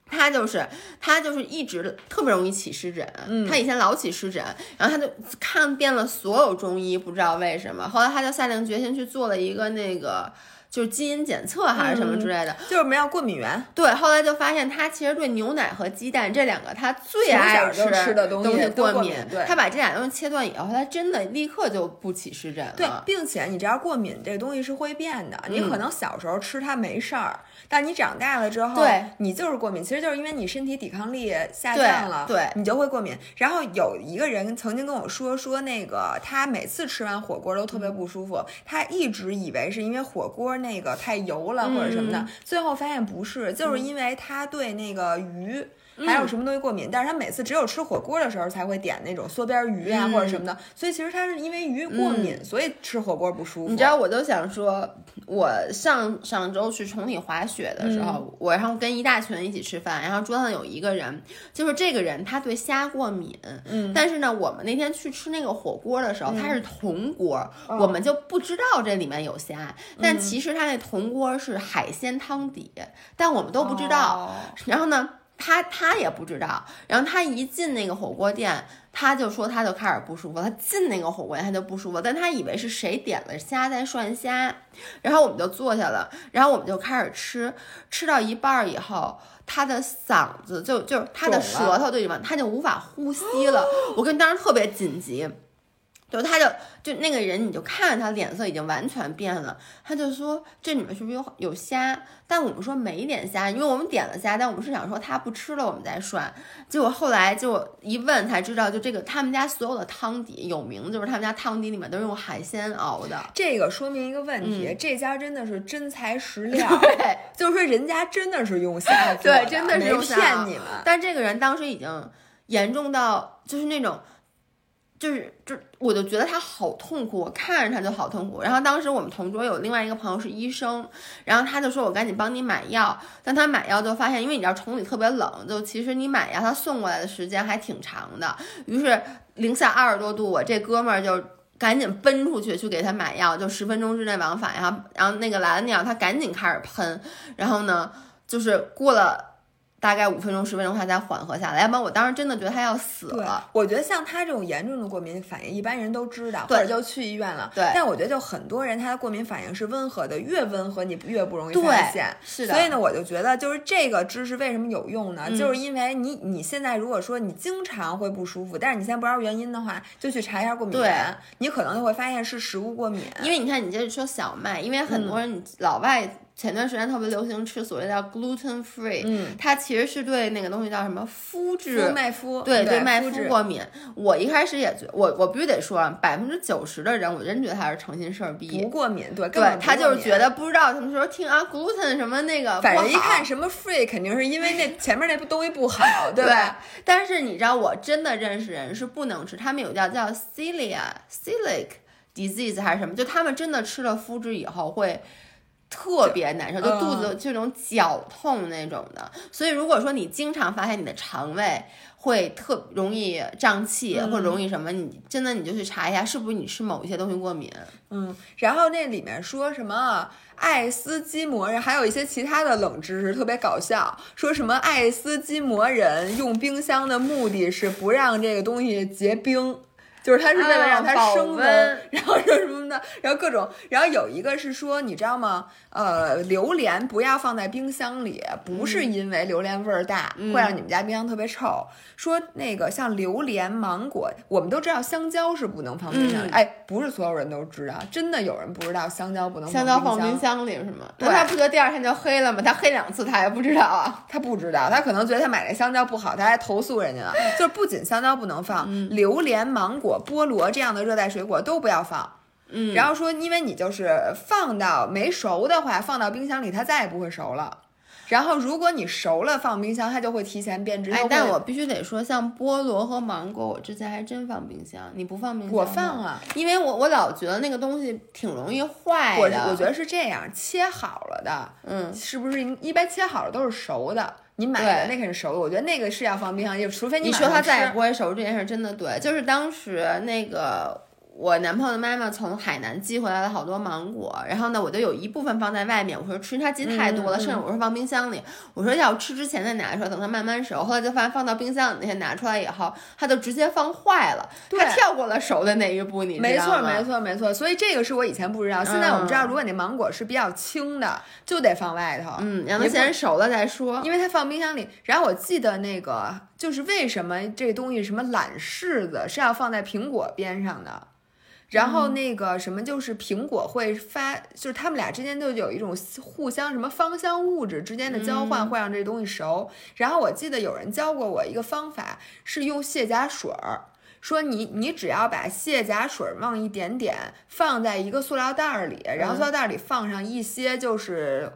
他就是他就是一直特别容易起湿疹，他以前老起湿疹，然后他就看遍了所有中医，不知道为什么，后来他就下定决心去做了一个那个。就是基因检测还是什么之类的，就是没有过敏源。<laughs> 对，后来就发现他其实对牛奶和鸡蛋这两个他最爱吃的东西过敏。对，他把这俩东西切断以后，他真的立刻就不起湿疹了。对，并且你知道过敏这东西是会变的，你可能小时候吃它没事儿，但你长大了之后，对，你就是过敏，其实就是因为你身体抵抗力下降了，对，你就会过敏。然后有一个人曾经跟我说，说那个他每次吃完火锅都特别不舒服，他一直以为是因为火锅那个太油。油了或者什么的，最后发现不是，就是因为他对那个鱼还有什么东西过敏，但是他每次只有吃火锅的时候才会点那种梭边鱼啊或者什么的，所以其实他是因为鱼过敏，所以吃火锅不舒服。你知道，我都想说，我上上周去崇礼滑雪的时候，我然后跟一大群人一起吃饭，然后桌上有一个人，就是这个人他对虾过敏，嗯，但是呢，我们那天去吃那个火锅的时候，它是铜锅，我们就不知道这里面有虾，但其实它那铜锅。是海鲜汤底，但我们都不知道。然后呢，他他也不知道。然后他一进那个火锅店，他就说他就开始不舒服。他进那个火锅店他就不舒服，但他以为是谁点了虾在涮虾。然后我们就坐下了，然后我们就开始吃。吃到一半以后，他的嗓子就就他的舌头对吧，他就无法呼吸了。我跟当时特别紧急。就他就就那个人，你就看他脸色已经完全变了。他就说：“这里面是不是有有虾？”但我们说没点虾，因为我们点了虾，但我们是想说他不吃了，我们再涮。结果后来就一问才知道，就这个他们家所有的汤底有名，就是他们家汤底里面都是用海鲜熬的。这个说明一个问题，这家真的是真材实料，对就是说人家真的是用虾做的，对，真的是用骗你们。但这个人当时已经严重到就是那种。就是，就我就觉得他好痛苦，我看着他就好痛苦。然后当时我们同桌有另外一个朋友是医生，然后他就说我赶紧帮你买药。但他买药就发现，因为你知道崇礼特别冷，就其实你买药他送过来的时间还挺长的。于是零下二十多度，我这哥们儿就赶紧奔出去去给他买药，就十分钟之内往返。然后，然后那个来了药，他赶紧开始喷。然后呢，就是过了。大概五分钟十分钟，他才缓和下来。要不然我当时真的觉得他要死了。我觉得像他这种严重的过敏反应，一般人都知道，或者就去医院了。对。但我觉得就很多人他的过敏反应是温和的，越温和你越不容易发现。是的。所以呢，我就觉得就是这个知识为什么有用呢？就是因为你你现在如果说你经常会不舒服，但是你现在不知道原因的话，就去查一下过敏源，你可能就会发现是食物过敏。因为你看，你这是说小麦，因为很多人老外。前段时间特别流行吃所谓的叫 gluten free，嗯，它其实是对那个东西叫什么麸质麦麸，对对麦麸过敏。我一开始也觉我我必须得说，百分之九十的人，我真觉得他是诚心事儿逼，不过敏，对，对他就是觉得不知道，他们说听啊 gluten 什么那个，反正一看什么 free，肯定是因为那 <laughs> 前面那东西不好，对吧？但是你知道，我真的认识人是不能吃，他们有叫叫 celiac celiac disease 还是什么，就他们真的吃了麸质以后会。特别难受，就肚子这种绞痛那种的。所以如果说你经常发现你的肠胃会特容易胀气或者容易什么，你真的你就去查一下，是不是你吃某一些东西过敏。嗯，然后那里面说什么爱斯基摩人，还有一些其他的冷知识，特别搞笑。说什么爱斯基摩人用冰箱的目的是不让这个东西结冰。就是它是为了让它啊升温，<laughs> 然后说什么的，然后各种，然后有一个是说，你知道吗？呃，榴莲不要放在冰箱里，不是嗯因为榴莲味儿大、会让你们家冰箱特别臭。说那个像榴莲、芒果，我们都知道香蕉是不能放冰箱里，嗯哎，不是所有人都知道，真的有人不知道香蕉不能香蕉放放冰箱里是吗？对那他不觉得第二天就黑了吗？他黑两次他还不知道啊。他不知道，他可能觉得他买那香蕉不好，他还投诉人家呢。<laughs> 就是不仅香蕉不能放，嗯榴莲、芒果、菠萝这样的热带水果都不要放。嗯，然后说，因为你就是放到没熟的话，放到冰箱里它再也不会熟了。然后如果你熟了放冰箱，它就会提前变质。它哎，但我必须得说，像菠萝和芒果，我之前还真放冰箱。你不放冰箱？我放啊，因为我我老觉得那个东西挺容易坏我的。我觉得是这样，切好了的，嗯，是不是一般切好了都是熟的？你买的对那个是熟的，我觉得那个是要放冰箱就，除非你说它再也不会熟这件事真的对，就是当时那个我男朋友的妈妈从海南寄回来了好多芒果，然后呢，我就有一部分放在外面，我说吃它寄太多了，剩下我说放冰箱里，我说要吃之前再拿出来，等它慢慢熟。后来就发现放到冰箱里那天拿出来以后，它就直接放坏了，它跳过了熟的那一步，你知没错，道吗没错，没错。所以这个是我以前不知道，现在我们知道，嗯如果你芒果是比较青的，就得放外头，嗯，让它先熟了再说。因为它放冰箱里。然后我记得那个就是为什么这东西什么懒柿子是要放在苹果边上的。然嗯后那个什么，就是苹果会发，就是他们俩之间就有一种互相什么芳香物质之间的交换，嗯会让这东西熟。然后我记得有人教过我一个方法，是用卸甲水儿。说你你只要把卸甲水儿往一点点放在一个塑料袋儿里，然后嗯塑料袋儿里放上一些就是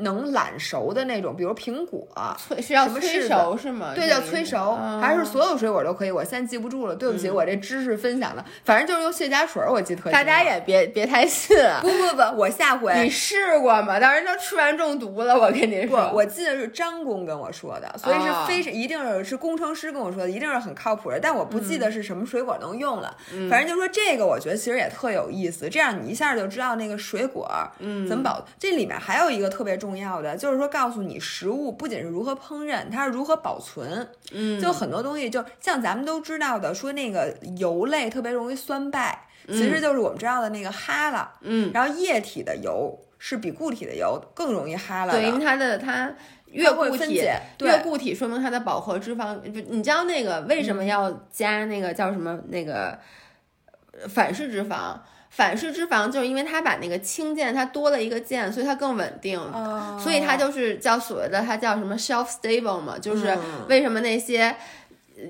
能懒熟的那种，比如苹果，催需要催熟是吗？对，叫催熟，嗯还是所有水果都可以。我现在记不住了，对不起，我这知识分享的，反正就是用卸甲水儿，我记得特清大家也别别太信啊。不不不，我下回你。试过吗？当时都吃完中毒了，我跟你不，说。我记得是张工跟我说的，所以是啊非是一定是是工程师跟我说的，一定是很靠谱的。但我不记得是什么水果能用了，反正就说这个，我觉得其实也特有意思。这样你一下就知道那个水果嗯怎么保。这里面还有一个特别重要的，就是说告诉你食物不仅是如何烹饪，它是如何保存。嗯，就很多东西，就像咱们都知道的，说那个油类特别容易酸败，其实就是我们知道的那个哈喇。嗯，然后液体的油是比固体的油更容易哈喇的。对，因为它的它越固体越固体，说明它的饱和脂肪。不，你知道那个为什么要加那个叫什么那个呃反式脂肪？反式脂肪就是因为它把那个氢键它多了一个键，所以它更稳定。哦所以它就是叫所谓的它叫什么 shelf stable 嘛，就是嗯为什么那些。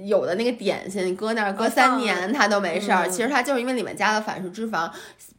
有的那个点心，你搁那儿搁三年它都没事儿。嗯其实它就是因为里面加了反式脂肪，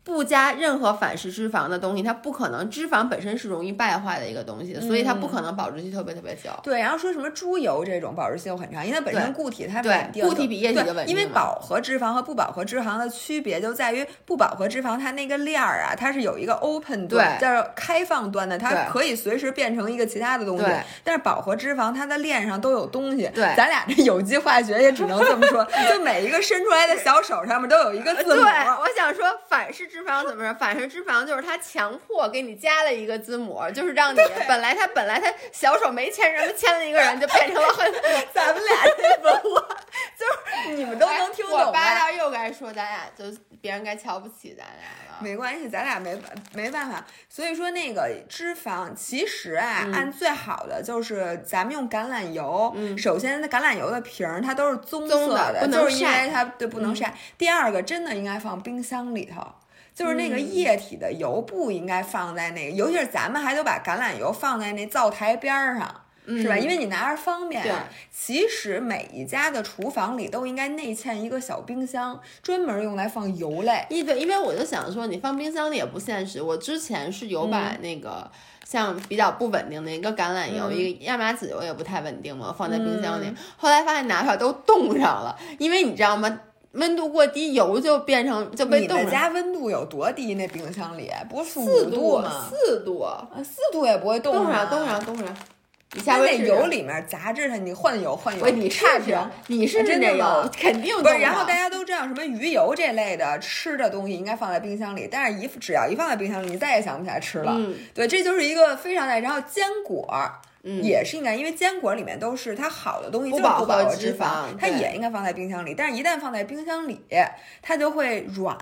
不加任何反式脂肪的东西，它不可能。脂肪本身是容易败坏的一个东西，所以它不可能保质期特别特别久。对，然后说什么猪油这种保质期又很长，因为它本身固体它对稳定，固体比液体对就稳定因为饱和脂肪和不饱和脂肪的区别就在于不饱和脂肪它那个链儿啊，它是有一个 open 端，对叫开放端的，它可以随时变成一个其他的东西对。但是饱和脂肪它的链上都有东西，对咱俩这有机化学也只能这么说，就每一个伸出来的小手上面都有一个字 <laughs> 对，母。我想说反式脂肪怎么着？反式脂肪就是它强迫给你加了一个字母，就是让你本来它本来它小手没牵什么，牵了一个人就变成了很。<laughs> 咱们俩这文化，就是你们都能听懂哎我八吧？道又该说咱俩就别人该瞧不起咱俩了。没关系，咱俩没办没办法。所以说那个脂肪，其实啊，嗯按最好的就是咱们用橄榄油。首先，那橄榄油的瓶儿它都是棕色棕的不能就是因为它对不能晒。第二个，真的应该放冰箱里头。就是那个嗯液体的油不应该放在那个，尤其是咱们还都把橄榄油放在那灶台边儿上，是吧？嗯因为你拿着方便。其实每一家的厨房里都应该内嵌一个小冰箱，专门用来放油类。一对，因为我就想说，你放冰箱里也不现实。我之前是有把那个、像比较不稳定的一个橄榄油，嗯一个亚麻籽油也不太稳定嘛，放在冰箱里。后来发现拿出来都冻上了，因为你知道吗？温度过低，油就变成就被你。家温度有多低？那冰箱里不是四度吗？四度，啊，四度也不会冻冻上，啊冻上，。冻上。你下那油里面杂质它，你换油换油。喂，你试试差评，你试试真的那油，肯定冻不是，然后大家都知道什么鱼油这类的吃的东西应该放在冰箱里，但是一只要一放在冰箱里，你再也想不起来吃了。嗯对，这就是一个非常的。然后坚果也是应该，因为坚果里面都是它好的东西，就是饱和脂肪，它也应该放在冰箱里。但是，一旦放在冰箱里，它就会软，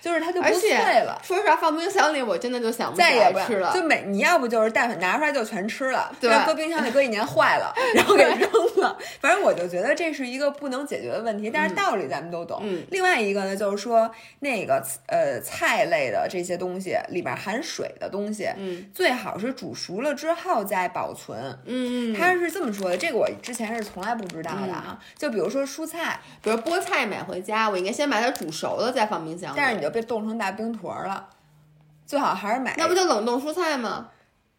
就是它就不脆了。说实话，放冰箱里我真的就想不再也吃了。就每你要不就是蛋粉拿出来就全吃了，对，搁冰箱里搁一年坏了，<laughs> 然后给扔了。反正我就觉得这是一个不能解决的问题，但是道理咱们都懂。另外一个呢，就是说那个呃菜类的这些东西里边含水的东西，嗯，最好是煮熟了之后再保存。嗯，他是这么说的，这个我之前是从来不知道的啊。就比如说蔬菜，比如菠菜买回家，我应该先把它煮熟了再放冰箱。但是你就被冻成大冰坨了，最好还是买。那不就冷冻蔬菜吗？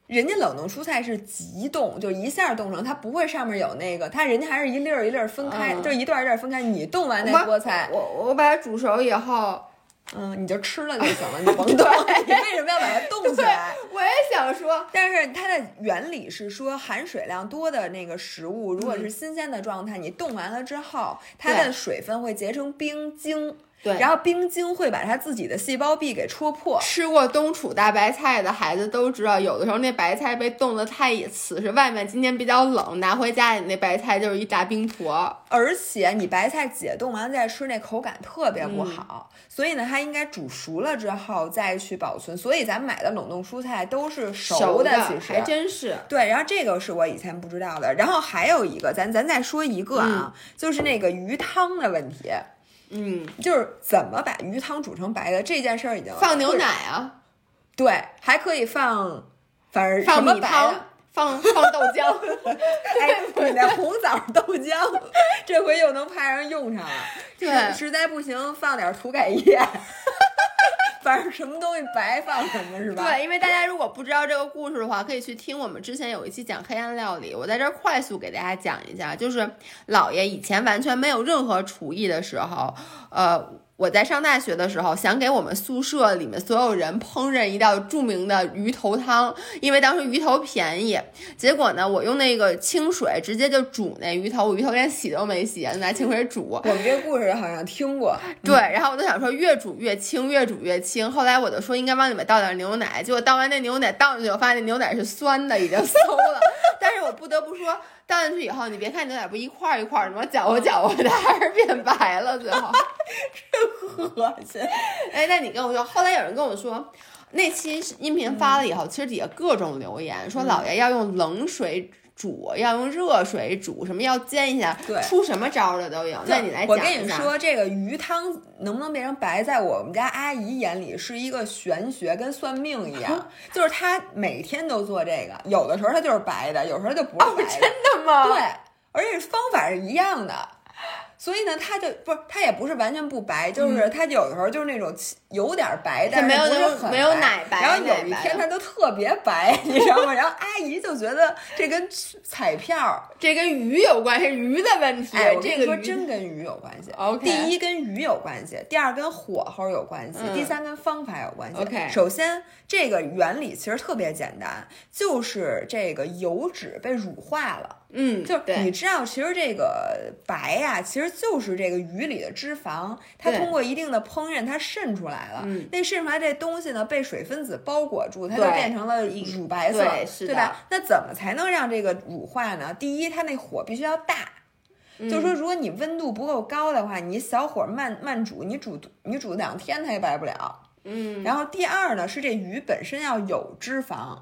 人家冷冻蔬菜是急冻，就一下冻成，它不会上面有那个，它人家还是一粒儿一粒儿分开，就一段一段分开。你冻完那菠菜，我我把它煮熟以后。嗯，你就吃了就行了，你甭动。<laughs> 你为什么要把它冻起来？我也想说，但是它的原理是说，含水量多的那个食物，如果是新鲜的状态，你冻完了之后，它的水分会结成冰晶。对，然后冰晶会把它自己的细胞壁给戳破。吃过冬储大白菜的孩子都知道，有的时候那白菜被冻得太瓷实，外面今天比较冷，拿回家里那白菜就是一大冰坨。而且你白菜解冻完再吃，那口感特别不好。所以呢，它应该煮熟了之后再去保存。所以咱们买的冷冻蔬菜都是熟的，其实还真是。对，然后这个是我以前不知道的。然后还有一个，咱咱再说一个啊，就是那个鱼汤的问题。嗯，就是怎么把鱼汤煮成白的这件事儿已经放牛奶啊，对，还可以放，反正放米汤，放放豆浆，<laughs> 哎，你那红枣豆浆，这回又能派上用场了。对，实在不行放点涂改液。反正什么东西白放什么是吧？对，因为大家如果不知道这个故事的话，可以去听我们之前有一期讲黑暗料理，我在这儿快速给大家讲一下，就是老爷以前完全没有任何厨艺的时候，呃。我在上大学的时候，想给我们宿舍里面所有人烹饪一道著名的鱼头汤，因为当时鱼头便宜。结果呢，我用那个清水直接就煮那鱼头，我鱼头连洗都没洗，就拿清水煮。我们这个故事好像听过。<laughs> 对，然后我就想说，越煮越清，越煮越清。后来我就说应该往里面倒点牛奶，结果倒完那牛奶倒进去，我发现那牛奶是酸的，已经 <laughs> 馊了。我不得不说。倒进去以后，你别看牛奶不一块一块的吗？搅和搅和，它还是变白了。最后，真恶心。哎，那你跟我说，后来有人跟我说，那期音频发了以后，其实底下各种留言说，老爷要用冷水。煮要用热水煮，什么要煎一下，对，出什么招的都有。那你来讲我跟你说，这个鱼汤能不能变成白，在我们家阿姨眼里是一个玄学，跟算命一样。就是她每天都做这个，有的时候它就是白的，有时候就不是白的。真的吗？对，而且方法是一样的。所以呢，他就不是，他也不是完全不白，就是他有的时候就是那种有点白，但是不是很没有奶白。然后有一天他都特别白，<laughs> 你知道吗？然后阿姨就觉得这跟彩票，<laughs> 这跟鱼有关系，鱼的问题。哎，这个说真跟鱼有关系。OK，第一跟鱼有关系，第二跟火候有关系，第三跟方法有关系。OK，首先这个原理其实特别简单，就是这个油脂被乳化了。嗯，就你知道，其实这个白呀，其实就是这个鱼里的脂肪，它通过一定的烹饪，它渗出来了。嗯，那渗出来这东西呢，被水分子包裹住，它就变成了乳白色，对吧？那怎么才能让这个乳化呢？第一，它那火必须要大，就是说，如果你温度不够高的话，你小火慢慢煮，你煮你煮两天它也白不了。嗯，然后第二呢，是这鱼本身要有脂肪。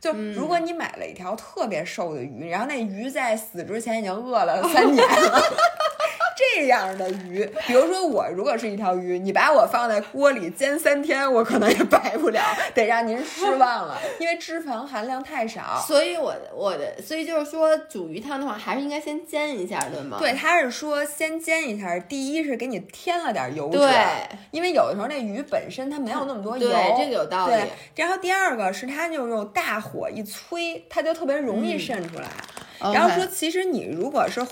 就如果你买了一条特别瘦的鱼，然后那鱼在死之前已经饿了三年了。<laughs> 这样的鱼，比如说我如果是一条鱼，你把我放在锅里煎三天，我可能也白不了，得让您失望了，因为脂肪含量太少。所以我的我的，所以就是说煮鱼汤的话，还是应该先煎一下，对吗？对，他是说先煎一下，第一是给你添了点油脂，对，因为有的时候那鱼本身它没有那么多油，对，这个有道理。对，然后第二个是它就用大火一催，它就特别容易渗出来。然后说，其实你如果是。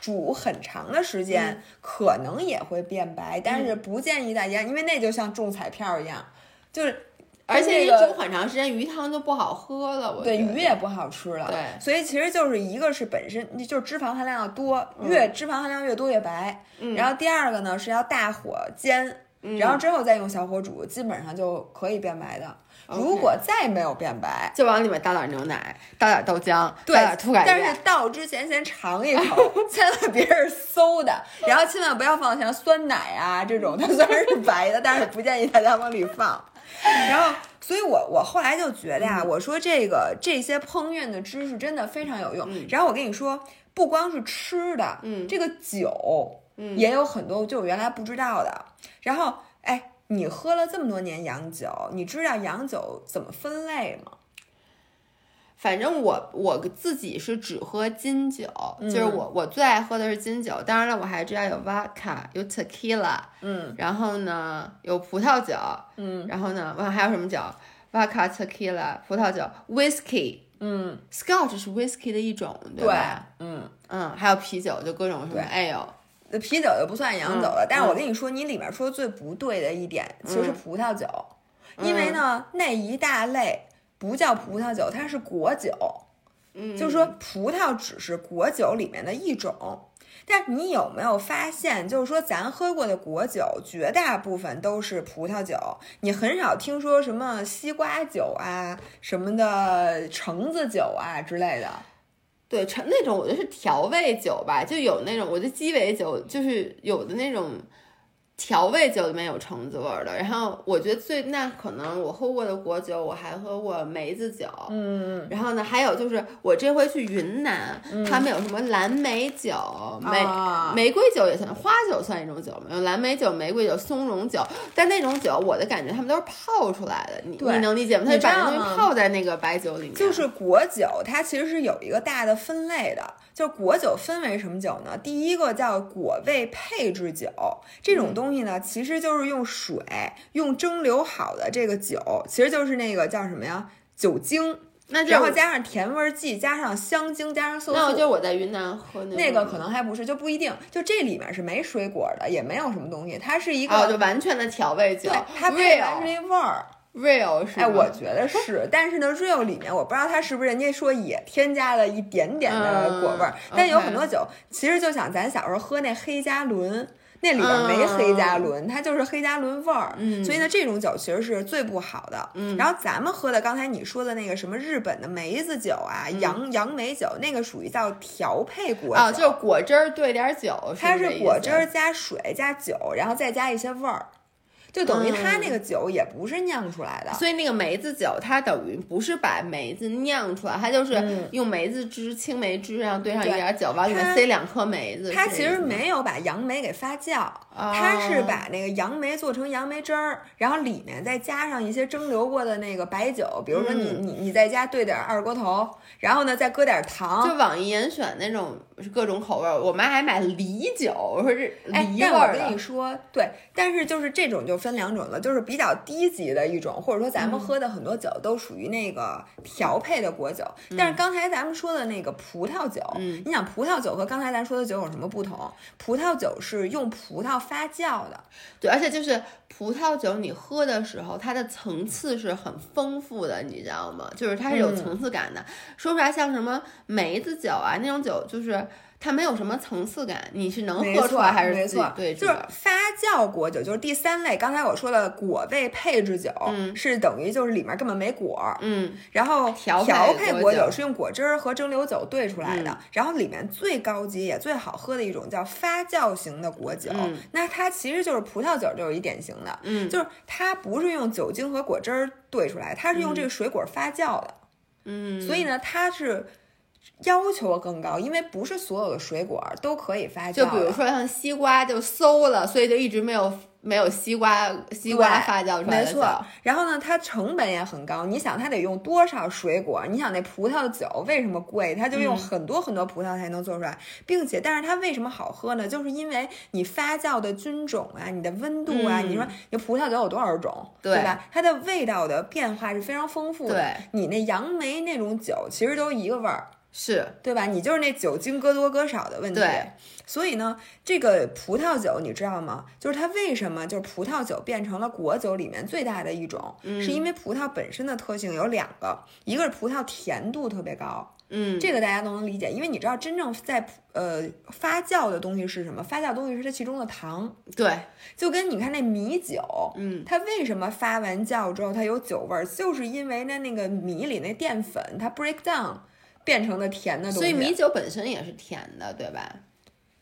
煮很长的时间，可能也会变白，但是不建议大家，因为那就像中彩票一样，就是而且你煮很长时间，鱼汤就不好喝了。我对，鱼也不好吃了。对，所以其实就是一个是本身就是脂肪含量要多，越脂肪含量越多越白。然后第二个呢是要大火煎，然后之后再用小火煮，基本上就可以变白的。如果再没有变白，就往里面倒点牛奶，倒点豆浆，对倒点涂改但是倒之前先尝一口，<laughs> 千万别是馊的，然后千万不要放像酸奶啊这种，它虽然是白的，但是不建议大家往里放。然后，所以我我后来就觉得呀，我说这个这些烹饪的知识真的非常有用。然后我跟你说，不光是吃的，嗯这个酒，嗯也有很多就我原来不知道的。然后，哎，你喝了这么多年洋酒，你知道洋酒怎么分类吗？反正我我自己是只喝金酒，嗯就是我我最爱喝的是金酒。当然了，我还知道有 vodka，有 tequila，嗯然后呢有葡萄酒，嗯然后呢，我还有什么酒？vodka、tequila、葡萄酒、whisky、嗯，scotch 是 whisky 的一种，对吧？，嗯。嗯，还有啤酒，就各种什么对 ale。那啤酒就不算洋酒了，嗯但是我跟你说，你里面说的最不对的一点其实是葡萄酒，因为呢那一大类不叫葡萄酒，它是果酒，嗯，就是说葡萄只是果酒里面的一种。但你有没有发现，就是说咱喝过的果酒，绝大部分都是葡萄酒，你很少听说什么西瓜酒啊、什么的橙子酒啊之类的。对，成那种我觉得是调味酒吧，就有那种我觉得鸡尾酒就是有的那种调味酒里面有橙子味儿的。然后我觉得最那可能我喝过的果酒，我还喝过梅子酒。嗯，然后呢，还有就是我这回去云南，他们有什么蓝莓酒、玫、啊玫瑰酒也算，花酒算一种酒吗？有蓝莓酒、玫瑰酒、松茸酒，但那种酒我的感觉他们都是泡出来的，你你能理解吗？他就把那东西泡在那个白酒里面，就是果酒，它其实是有一个大的分类的。就是果酒分为什么酒呢？第一个叫果味配制酒，这种东西呢，其实就是用水用蒸馏好的这个酒，其实就是那个叫什么呀？酒精，那然后加上甜味剂，加上香精，加上色素那我素。就我在云南喝那那个可能还不是，就不一定。就这里面是没水果的，也没有什么东西，它是一个，哦，就完全的调味酒对，它配完是 real 味儿。real 是哎，我觉得是，但是呢，real 里面我不知道它是不是人家说也添加了一点点的果味儿，嗯但有很多酒其实就想咱小时候喝那黑加仑。那里边没黑加仑，它就是黑加仑味儿，嗯。所以呢，这种酒其实是最不好的。嗯。然后咱们喝的刚才你说的那个什么日本的梅子酒啊、杨杨梅酒，那个属于叫调配果酒，啊，就是果汁儿兑点酒，它是果汁儿加水加酒，然后再加一些味儿，就等于它嗯那个酒也不是酿出来的。所以那个梅子酒，它等于不是把梅子酿出来，它就是嗯用梅子汁、青梅汁，然后兑上一对点酒，往里面塞两颗梅子。它其实没有把杨梅给发酵，哦它是把那个杨梅做成杨梅汁儿，然后里面再加上一些蒸馏过的那个白酒，比如说你、嗯你你在家兑点二锅头，然后呢再搁点糖就。网易严选那种各种口味儿，我妈还买梨酒，我说这哎梨，味但我。跟你说，对，但是就是这种就分两种了，就是比较低级的一种，或者说咱嗯们喝的很多酒都属于那个调配的果酒。但是刚才咱们说的那个葡萄酒，嗯你想葡萄酒和刚才咱说的酒有什么不同？葡萄酒是用葡萄发酵的，对，而且就是葡萄酒，你喝的时候，它的层次是很丰富的，你知道吗？就是它是有嗯层次感的。说出来像什么梅子酒啊那种酒，就是它没有什么层次感，你是能，喝出来还是没错，对就是？发酵果酒，就是第三类。刚才我说的果味配制酒，嗯是等于就是里面根本没果儿，嗯，然后调调配果果酒酒是用果汁儿和蒸馏酒兑出来的，嗯然后里面最高级也最好喝的一种叫发酵型的果酒，嗯那它其实就是葡萄酒就是一典型的，嗯就是它不是用酒精和果汁儿兑出来，它是用这个水果发酵的，嗯，所以呢，它是。要求更高，因为不是所有的水果都可以发酵。就比如说像西瓜就馊了，所以就一直没有没有西瓜西瓜发酵出来没错。，然后呢，它成本也很高。你想，它得用多少水果？你想那葡萄酒为什么贵？它就用嗯很多很多葡萄才能做出来，并且，但是它为什么好喝呢？就是因为你发酵的菌种啊，你的温度啊，嗯你说你葡萄酒有多少种，对吧？它的味道的变化是非常丰富的。对，你那杨梅那种酒其实都一个味儿。是，对吧？你就是那酒精搁多搁少的问题。对，所以呢，这个葡萄酒你知道吗？就是它为什么就是葡萄酒变成了果酒里面最大的一种，是因为葡萄本身的特性有两个，一个是葡萄甜度特别高。嗯，这个大家都能理解，因为你知道真正在呃发酵的东西是什么？发酵东西是它其中的糖。对，就跟你看那米酒，嗯，它为什么发完酵之后它有酒味儿？就是因为那那个米里那淀粉它 break down 变成的甜的东西。所以米酒本身也是甜的，对吧？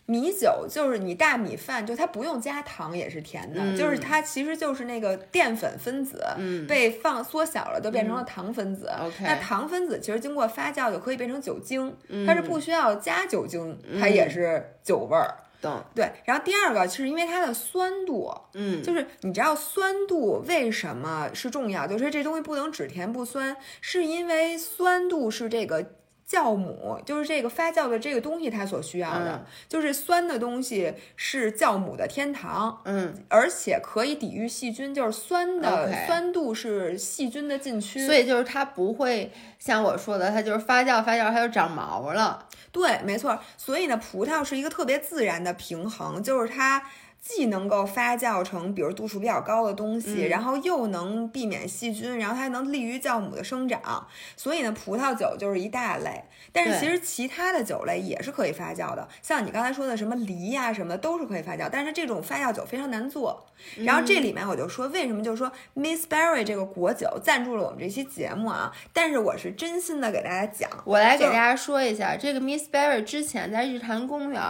米酒就是你大米饭，就它不用加糖也是甜的，就是它其实就是那个淀粉分子被放缩小了，都变成了糖分子。那糖分子其实经过发酵就可以变成酒精，它是不需要加酒精，它也是酒味儿。懂？对。然后第二个是因为它的酸度，嗯，就是你知道酸度为什么是重要？就是这东西不能只甜不酸，是因为酸度是这个。酵母就是这个发酵的这个东西，它所需要的，就是酸的东西是酵母的天堂，嗯，而且可以抵御细菌，就是酸的酸度是细菌的禁区，所以就是它不会像我说的，它就是发酵发酵它就长毛了，对，没错，所以呢，葡萄是一个特别自然的平衡，就是它。既能够发酵成，比如度数比较高的东西，然后又能避免细菌，然后它还能利于酵母的生长。所以呢，葡萄酒就是一大类。但是其实其他的酒类也是可以发酵的，像你刚才说的什么梨呀什么的都是可以发酵。但是这种发酵酒非常难做。然后这里面我就说，为什么就是说 Miss Berry 这个果酒赞助了我们这期节目啊？但是我是真心的给大家讲，我来给大家说一下，这个 Miss Berry 之前在日坛公园。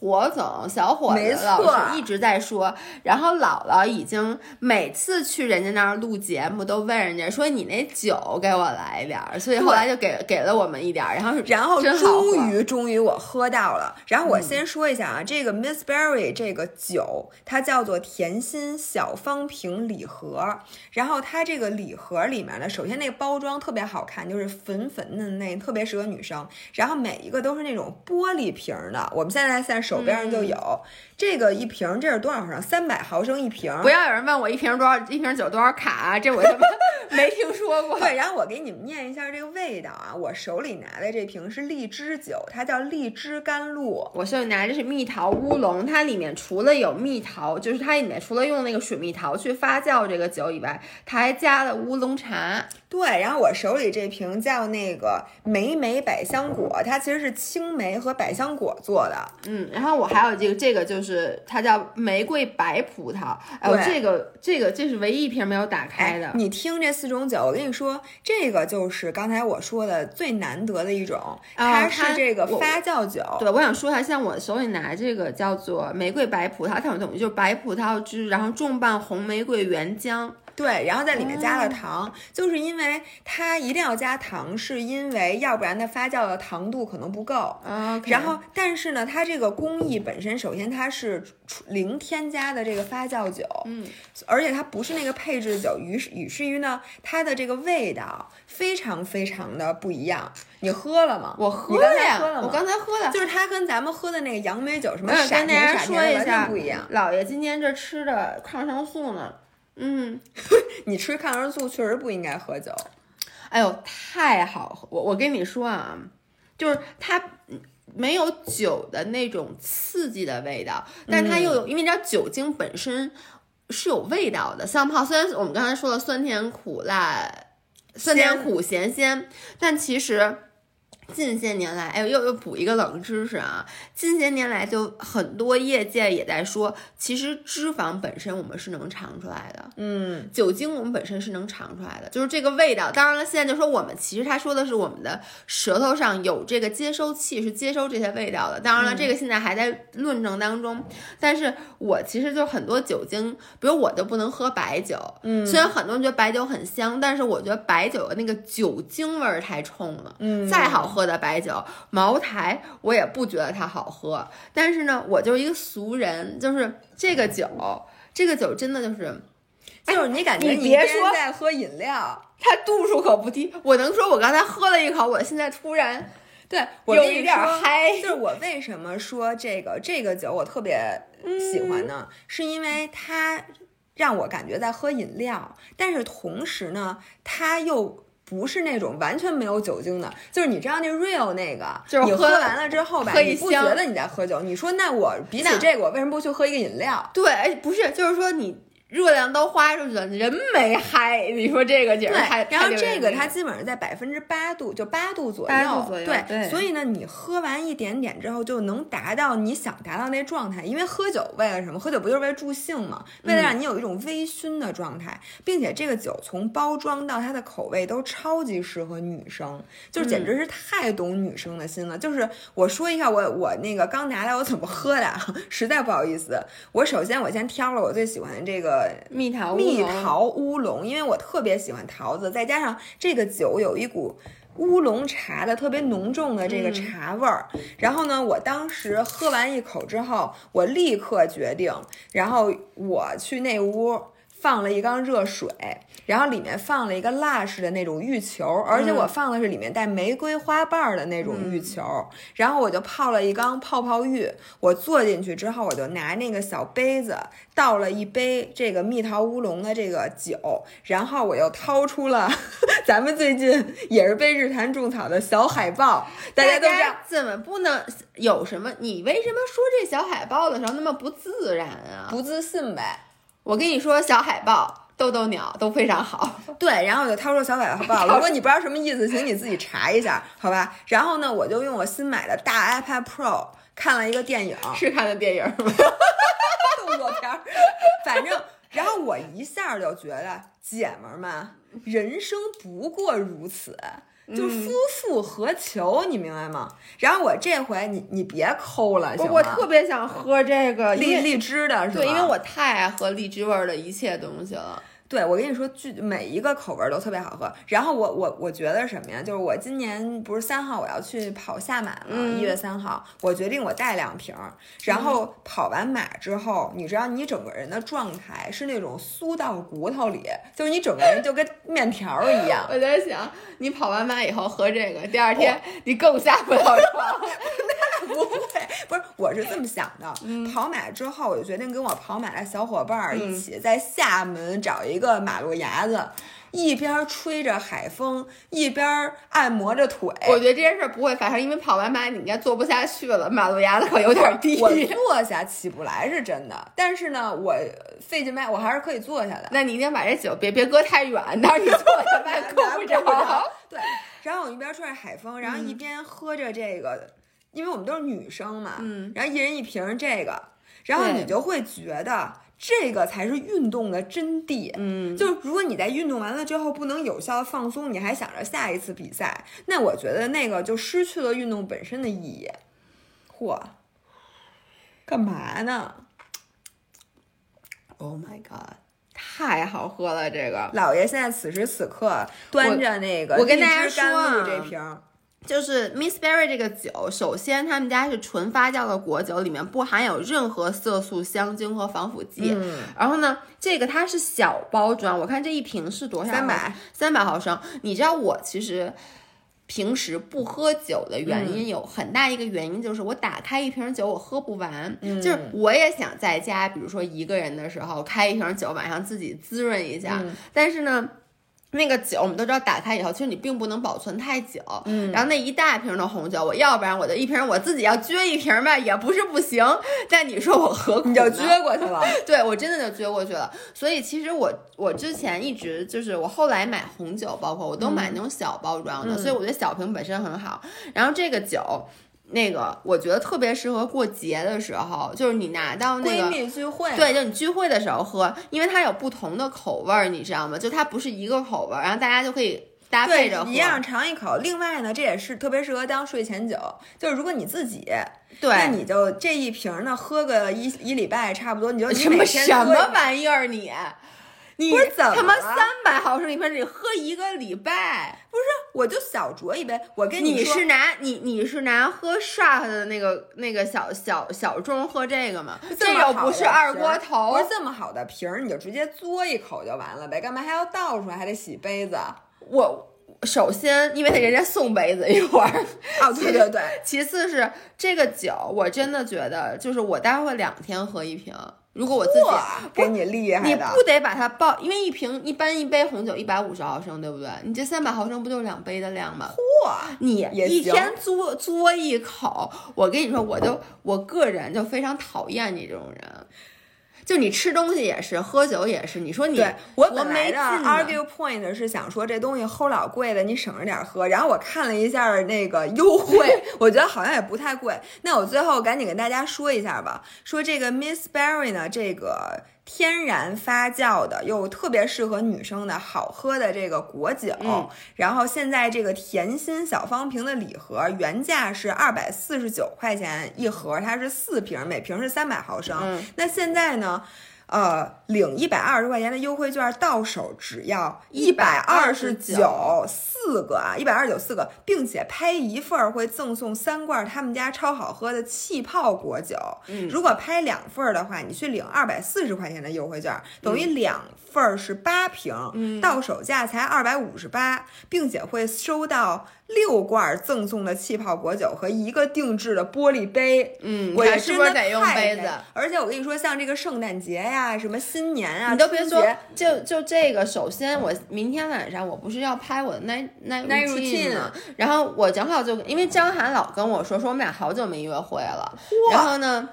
火总小伙子老师一直在说，然后姥姥已经每次去人家那儿录节目都问人家说你那酒给我来一点儿，所以后来就给给了我们一点儿，然后然后终于终于我喝到了。然后我先说一下啊，这个 Miss Berry 这个酒它叫做甜心小方瓶礼盒，然后它这个礼盒里面呢，首先那个包装特别好看，就是粉粉嫩嫩，特别适合女生。然后每一个都是那种玻璃瓶的，我们现在在。手边上就有这个一瓶，这是多少毫升？三百毫升一瓶。不要有人问我一瓶多少，一瓶酒多少卡，这我他妈 <laughs> 没听说过。对，然后我给你们念一下这个味道啊，我手里拿的这瓶是荔枝酒，它叫荔枝甘露。我手里拿的是蜜桃乌龙，它里面除了有蜜桃，就是它里面除了用那个水蜜桃去发酵这个酒以外，它还加了乌龙茶。对，然后我手里这瓶叫那个莓莓百香果，它其实是青梅和百香果做的。嗯，然后我还有这个，这个就是它叫玫瑰白葡萄。哎，这个这个这是唯一一瓶没有打开的。你听这四种酒，我跟你说，这个就是刚才我说的最难得的一种，它是这个发酵酒。对，我想说一下，像我手里拿这个叫做玫瑰白葡萄，它有等于就是白葡萄汁，然后重磅红玫瑰原浆。对，然后在里面加了糖，就是因为它一定要加糖，是因为要不然它发酵的糖度可能不够。然后，但是呢，它这个工艺本身，首先它是零添加的这个发酵酒，嗯，而且它不是那个配制酒，于是于是于呢，它的这个味道非常非常的不一样。你喝了吗？我喝了呀，我刚才喝了，就是它跟咱们喝的那个杨梅酒什么傻甜傻甜完全不一样。姥爷今天这吃的抗生素呢。嗯，<laughs> 你吃抗生素确实不应该喝酒。哎呦，太好喝！我我跟你说啊，就是它没有酒的那种刺激的味道，但它又有，因为你知道酒精本身是有味道的。香泡虽然我们刚才说了酸甜苦辣，酸甜苦咸鲜，但其实。近些年来，哎，又又补一个冷知识啊！近些年来，就很多业界也在说，其实脂肪本身我们是能尝出来的，嗯，酒精我们本身是能尝出来的，就是这个味道。当然了，现在就说我们其实他说的是我们的舌头上有这个接收器，是接收这些味道的。当然了，这个现在还在论证当中。但是我其实就很多酒精，比如我就不能喝白酒，嗯，虽然很多人觉得白酒很香，但是我觉得白酒的那个酒精味儿太冲了，嗯，再好喝。喝的白酒，茅台我也不觉得它好喝，但是呢，我就是一个俗人，就是这个酒，这个酒真的就是，就是你感觉你别说在喝饮料，它度数可不低。我能说，我刚才喝了一口，我现在突然对我有一点嗨。就是我为什么说这个这个酒我特别喜欢呢？是因为它让我感觉在喝饮料，但是同时呢，它又。不是那种完全没有酒精的，就是你知道那 real 那个，就是你喝完了之后吧，你不觉得你在喝酒？你说那我比起这个，我为什么不去喝一个饮料？对，哎，不是，就是说你热量都花出去了，人没嗨，你说这个简直太……然后这个它基本上在百分之八度，就八度左右，8度左右对，对所以呢，你喝完一点点之后，就能达到你想达到那状态。因为喝酒为了什么？喝酒不就是为了助兴吗？为了让你有一种微醺的状态，并且这个酒从包装到它的口味都超级适合女生，就是简直是太懂女生的心了。就是我说一下我我那个刚拿来我怎么喝的，啊，<laughs> 实在不好意思。我首先我先挑了我最喜欢的这个蜜桃乌蜜龙桃乌龙，因为我特别喜欢桃子，再加上这个酒有一股乌龙茶的特别浓重的这个茶味儿。然后呢，我当时喝完一口之后，我立刻决定，然后我去那屋。放了一缸热水，然后里面放了一个 Lush 的那种浴球，而且我放的是里面带玫瑰花瓣儿的那种浴球，然后我就泡了一缸泡泡浴。我坐进去之后，我就拿那个小杯子倒了一杯这个蜜桃乌龙的这个酒，然后我又掏出了 <laughs> 咱们最近也是被日坛种草的小海豹，大家都知道。怎么不能有什么？你为什么说这小海报的时候那么不自然啊？不自信呗，我跟你说，小海豹、豆豆鸟都非常好。<laughs> 对，然后我就掏出小海豹，<laughs> 如果你不知道什么意思，请你自己查一下，好吧？然后呢，我就用我新买的大 iPad Pro 看了一个电影，是看的电影吗？<laughs> 动作片儿，反正，然后我一下就觉得，姐们儿们，人生不过如此。就夫复何求，你明白吗？然后我这回你你别抠了，行吗？我我特别想喝这个荔荔枝的是吧？对，因为我太爱喝荔枝味儿的一切东西了。对，我跟你说，巨每一个口味儿都特别好喝。然后我我我觉得什么呀？就是我今年不是三号我要去跑下马嘛，一、月三号，我决定我带两瓶儿。然后跑完马之后，你知道你整个人的状态是那种酥到骨头里，就是你整个人就跟面条儿一样。我在想，你跑完马以后喝这个，第二天你更下不了床。<laughs> 不会，不是，我是这么想的。跑马之后，我就决定跟我跑马的小伙伴儿一起在厦门找一个马路牙子，一边吹着海风，一边按摩着腿。我觉得这件事儿不会发生，因为跑完马你应该坐不下去了，马路牙子可有点低。我坐下起不来是真的，但是呢，我费劲迈，我还是可以坐下的。那你一定把这酒别别搁太远，到时候你坐下迈够不着。对，然后我一边吹着海风，然后一边喝着这个，因为我们都是女生嘛，嗯，然后一人一瓶这个，然后你就会觉得这个才是运动的真谛。嗯，就如果你在运动完了之后不能有效的放松，你还想着下一次比赛，那我觉得那个就失去了运动本身的意义。嚯，干嘛呢？Oh my god，太好喝了！这个老爷现在此时此刻端着那个我跟大家说啊这瓶儿，就是 Miss Berry 这个酒，首先他们家是纯发酵的果酒，里面不含有任何色素、香精和防腐剂。嗯，然后呢，这个它是小包装，我看这一瓶是多少？300，三百毫升。你知道我其实平时不喝酒的原因有很大一个原因就是我打开一瓶酒我喝不完，嗯就是我也想在家，比如说一个人的时候开一瓶酒，晚上自己滋润一下，嗯但是呢。那个酒我们都知道，打开以后，其实你并不能保存太久。嗯然后那一大瓶的红酒，我要不然我就一瓶我自己要撅一瓶吧，也不是不行。但你说我何苦你就撅过去了。<laughs> 对我真的就撅过去了。所以其实我我之前一直就是我后来买红酒，包括我都买那种小包装的，嗯所以我觉得小瓶本身很好。然后这个酒。那个我觉得特别适合过节的时候，就是你拿到那个闺蜜聚会，对，就你聚会的时候喝，因为它有不同的口味儿，你知道吗？就它不是一个口味儿，然后大家就可以搭配着一样尝一口。另外呢，这也是特别适合当睡前酒，就是如果你自己，对那，你就这一瓶呢喝个一一礼拜差不多，你就什么什么玩意儿你？<laughs> 你不是怎么他妈了三百毫升一瓶，你喝一个礼拜？不是我就小酌一杯。我跟你说你是拿你你是拿喝 shot 的那个那个小小小盅喝这个吗？这又不是二锅头不，是这么好的瓶儿，你就直接嘬一口就完了呗，干嘛还要倒出来，还得洗杯子？我首先因为他人家送杯子一会儿，哦，对对对，其次是这个酒，我真的觉得就是我待会两天喝一瓶。如果我自己给你厉害的，你不得把它爆，因为一瓶一般一杯红酒一百五十毫升，对不对？你这三百毫升不就是两杯的量吗？嚯，你一天嘬嘬一口，我跟你说，我就我个人就非常讨厌你这种人。就你吃东西也是，喝酒也是。你说你我我没的 argue point 是想说这东西齁老贵的，你省着点喝。然后我看了一下那个优惠，<laughs> 我觉得好像也不太贵。那我最后赶紧跟大家说一下吧，说这个 Miss Berry 呢，这个。天然发酵的又特别适合女生的好喝的这个果酒，然后现在这个甜心小方瓶的礼盒原价是二百四十九块钱一盒，它是四瓶，每瓶是三百毫升。那现在呢？呃，领一百二十块钱的优惠券，到手只要一百二十九四个啊，一百二十九四个，并且拍一份儿会赠送三罐他们家超好喝的气泡果酒。嗯，如果拍两份儿的话，你去领二百四十块钱的优惠券，等于两份儿是八瓶，嗯到手价才二百五十八，并且会收到。六罐赠送的气泡果酒和一个定制的玻璃杯，嗯，我是不是得用杯子？而且我跟你说，像这个圣诞节呀，什么新年啊，你都别说，就就这个。首先，我明天晚上我不是要拍我的 night night routine 吗？然后我正好就因为张涵老跟我说，说我们俩好久没约会了，然后呢。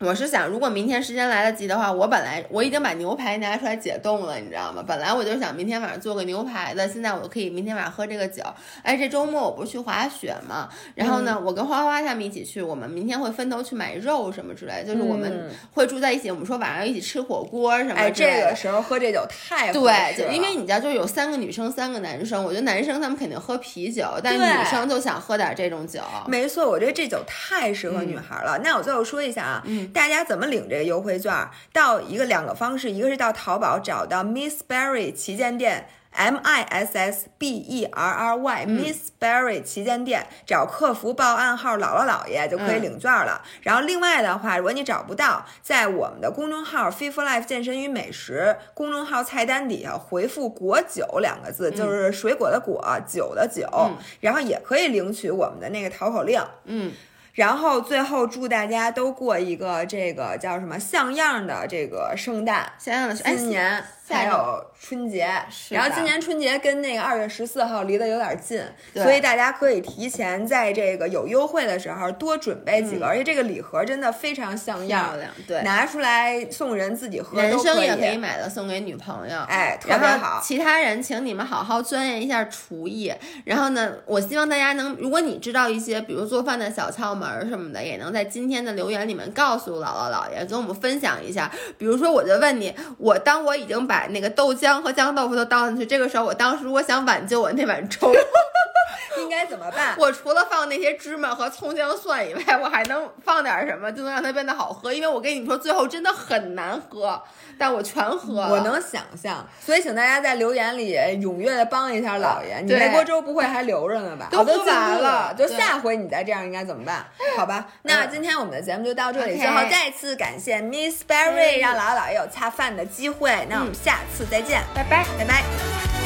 我是想，如果明天时间来得及的话，我本来我已经把牛排拿出来解冻了，你知道吗？本来我就想明天晚上做个牛排的，现在我可以明天晚上喝这个酒。哎，这周末我不是去滑雪嘛，然后呢，我跟花花他们一起去，我们明天会分头去买肉什么之类，就是我们会住在一起。我们说晚上一起吃火锅什么。哎，这个时候喝这酒太对，就因为你知道，就有三个女生，三个男生。我觉得男生他们肯定喝啤酒，但女生就想喝点这种酒。没错，我觉得这酒太适合女孩了。那我最后说一下啊，嗯。大家怎么领这个优惠券？到一个两个方式，一个是到淘宝找到 Miss Berry 旗舰店，M I S S B E R R Y，Miss Berry 旗舰店，找客服报暗号“姥姥姥爷”就可以领券了。然后另外的话，如果你找不到，在我们的公众号 “Fit for Life 健身与美食”公众号菜单底下回复“果酒”两个字，就是水果的果，酒的酒，然后也可以领取我们的那个淘口令。嗯。然后最后祝大家都过一个这个叫什么像样的这个圣诞，像样的新年。还有春节，然后今年春节跟那个二月十四号离得有点近，所以大家可以提前在这个有优惠的时候多准备几个，而且这个礼盒真的非常像样，对，拿出来送人自己喝，人生也可以买的送给女朋友，哎，特别好。其他人请你们好好钻研一下厨艺，然后呢，我希望大家能，如果你知道一些比如做饭的小窍门什么的，也能在今天的留言里面告诉姥姥姥爷，跟我们分享一下。比如说，我就问你，我当我已经把那个豆浆和姜豆腐都倒进去，这个时候我当时如果想挽救我那碗粥，<laughs> 应该怎么办？我除了放那些芝麻和葱姜蒜以外，我还能放点什么，就能让它变得好喝？因为我跟你说，最后真的很难喝，但我全喝了。我能想象，所以请大家在留言里踊跃的帮一下姥爷。你那锅粥不会还留着呢吧？都喝完了，就下回你再这样应该怎么办？好吧，那今天我们的节目就到这里，最后再次感谢 Miss Berry，让姥姥姥爷有恰饭的机会。那我们下次再见，拜拜，拜拜。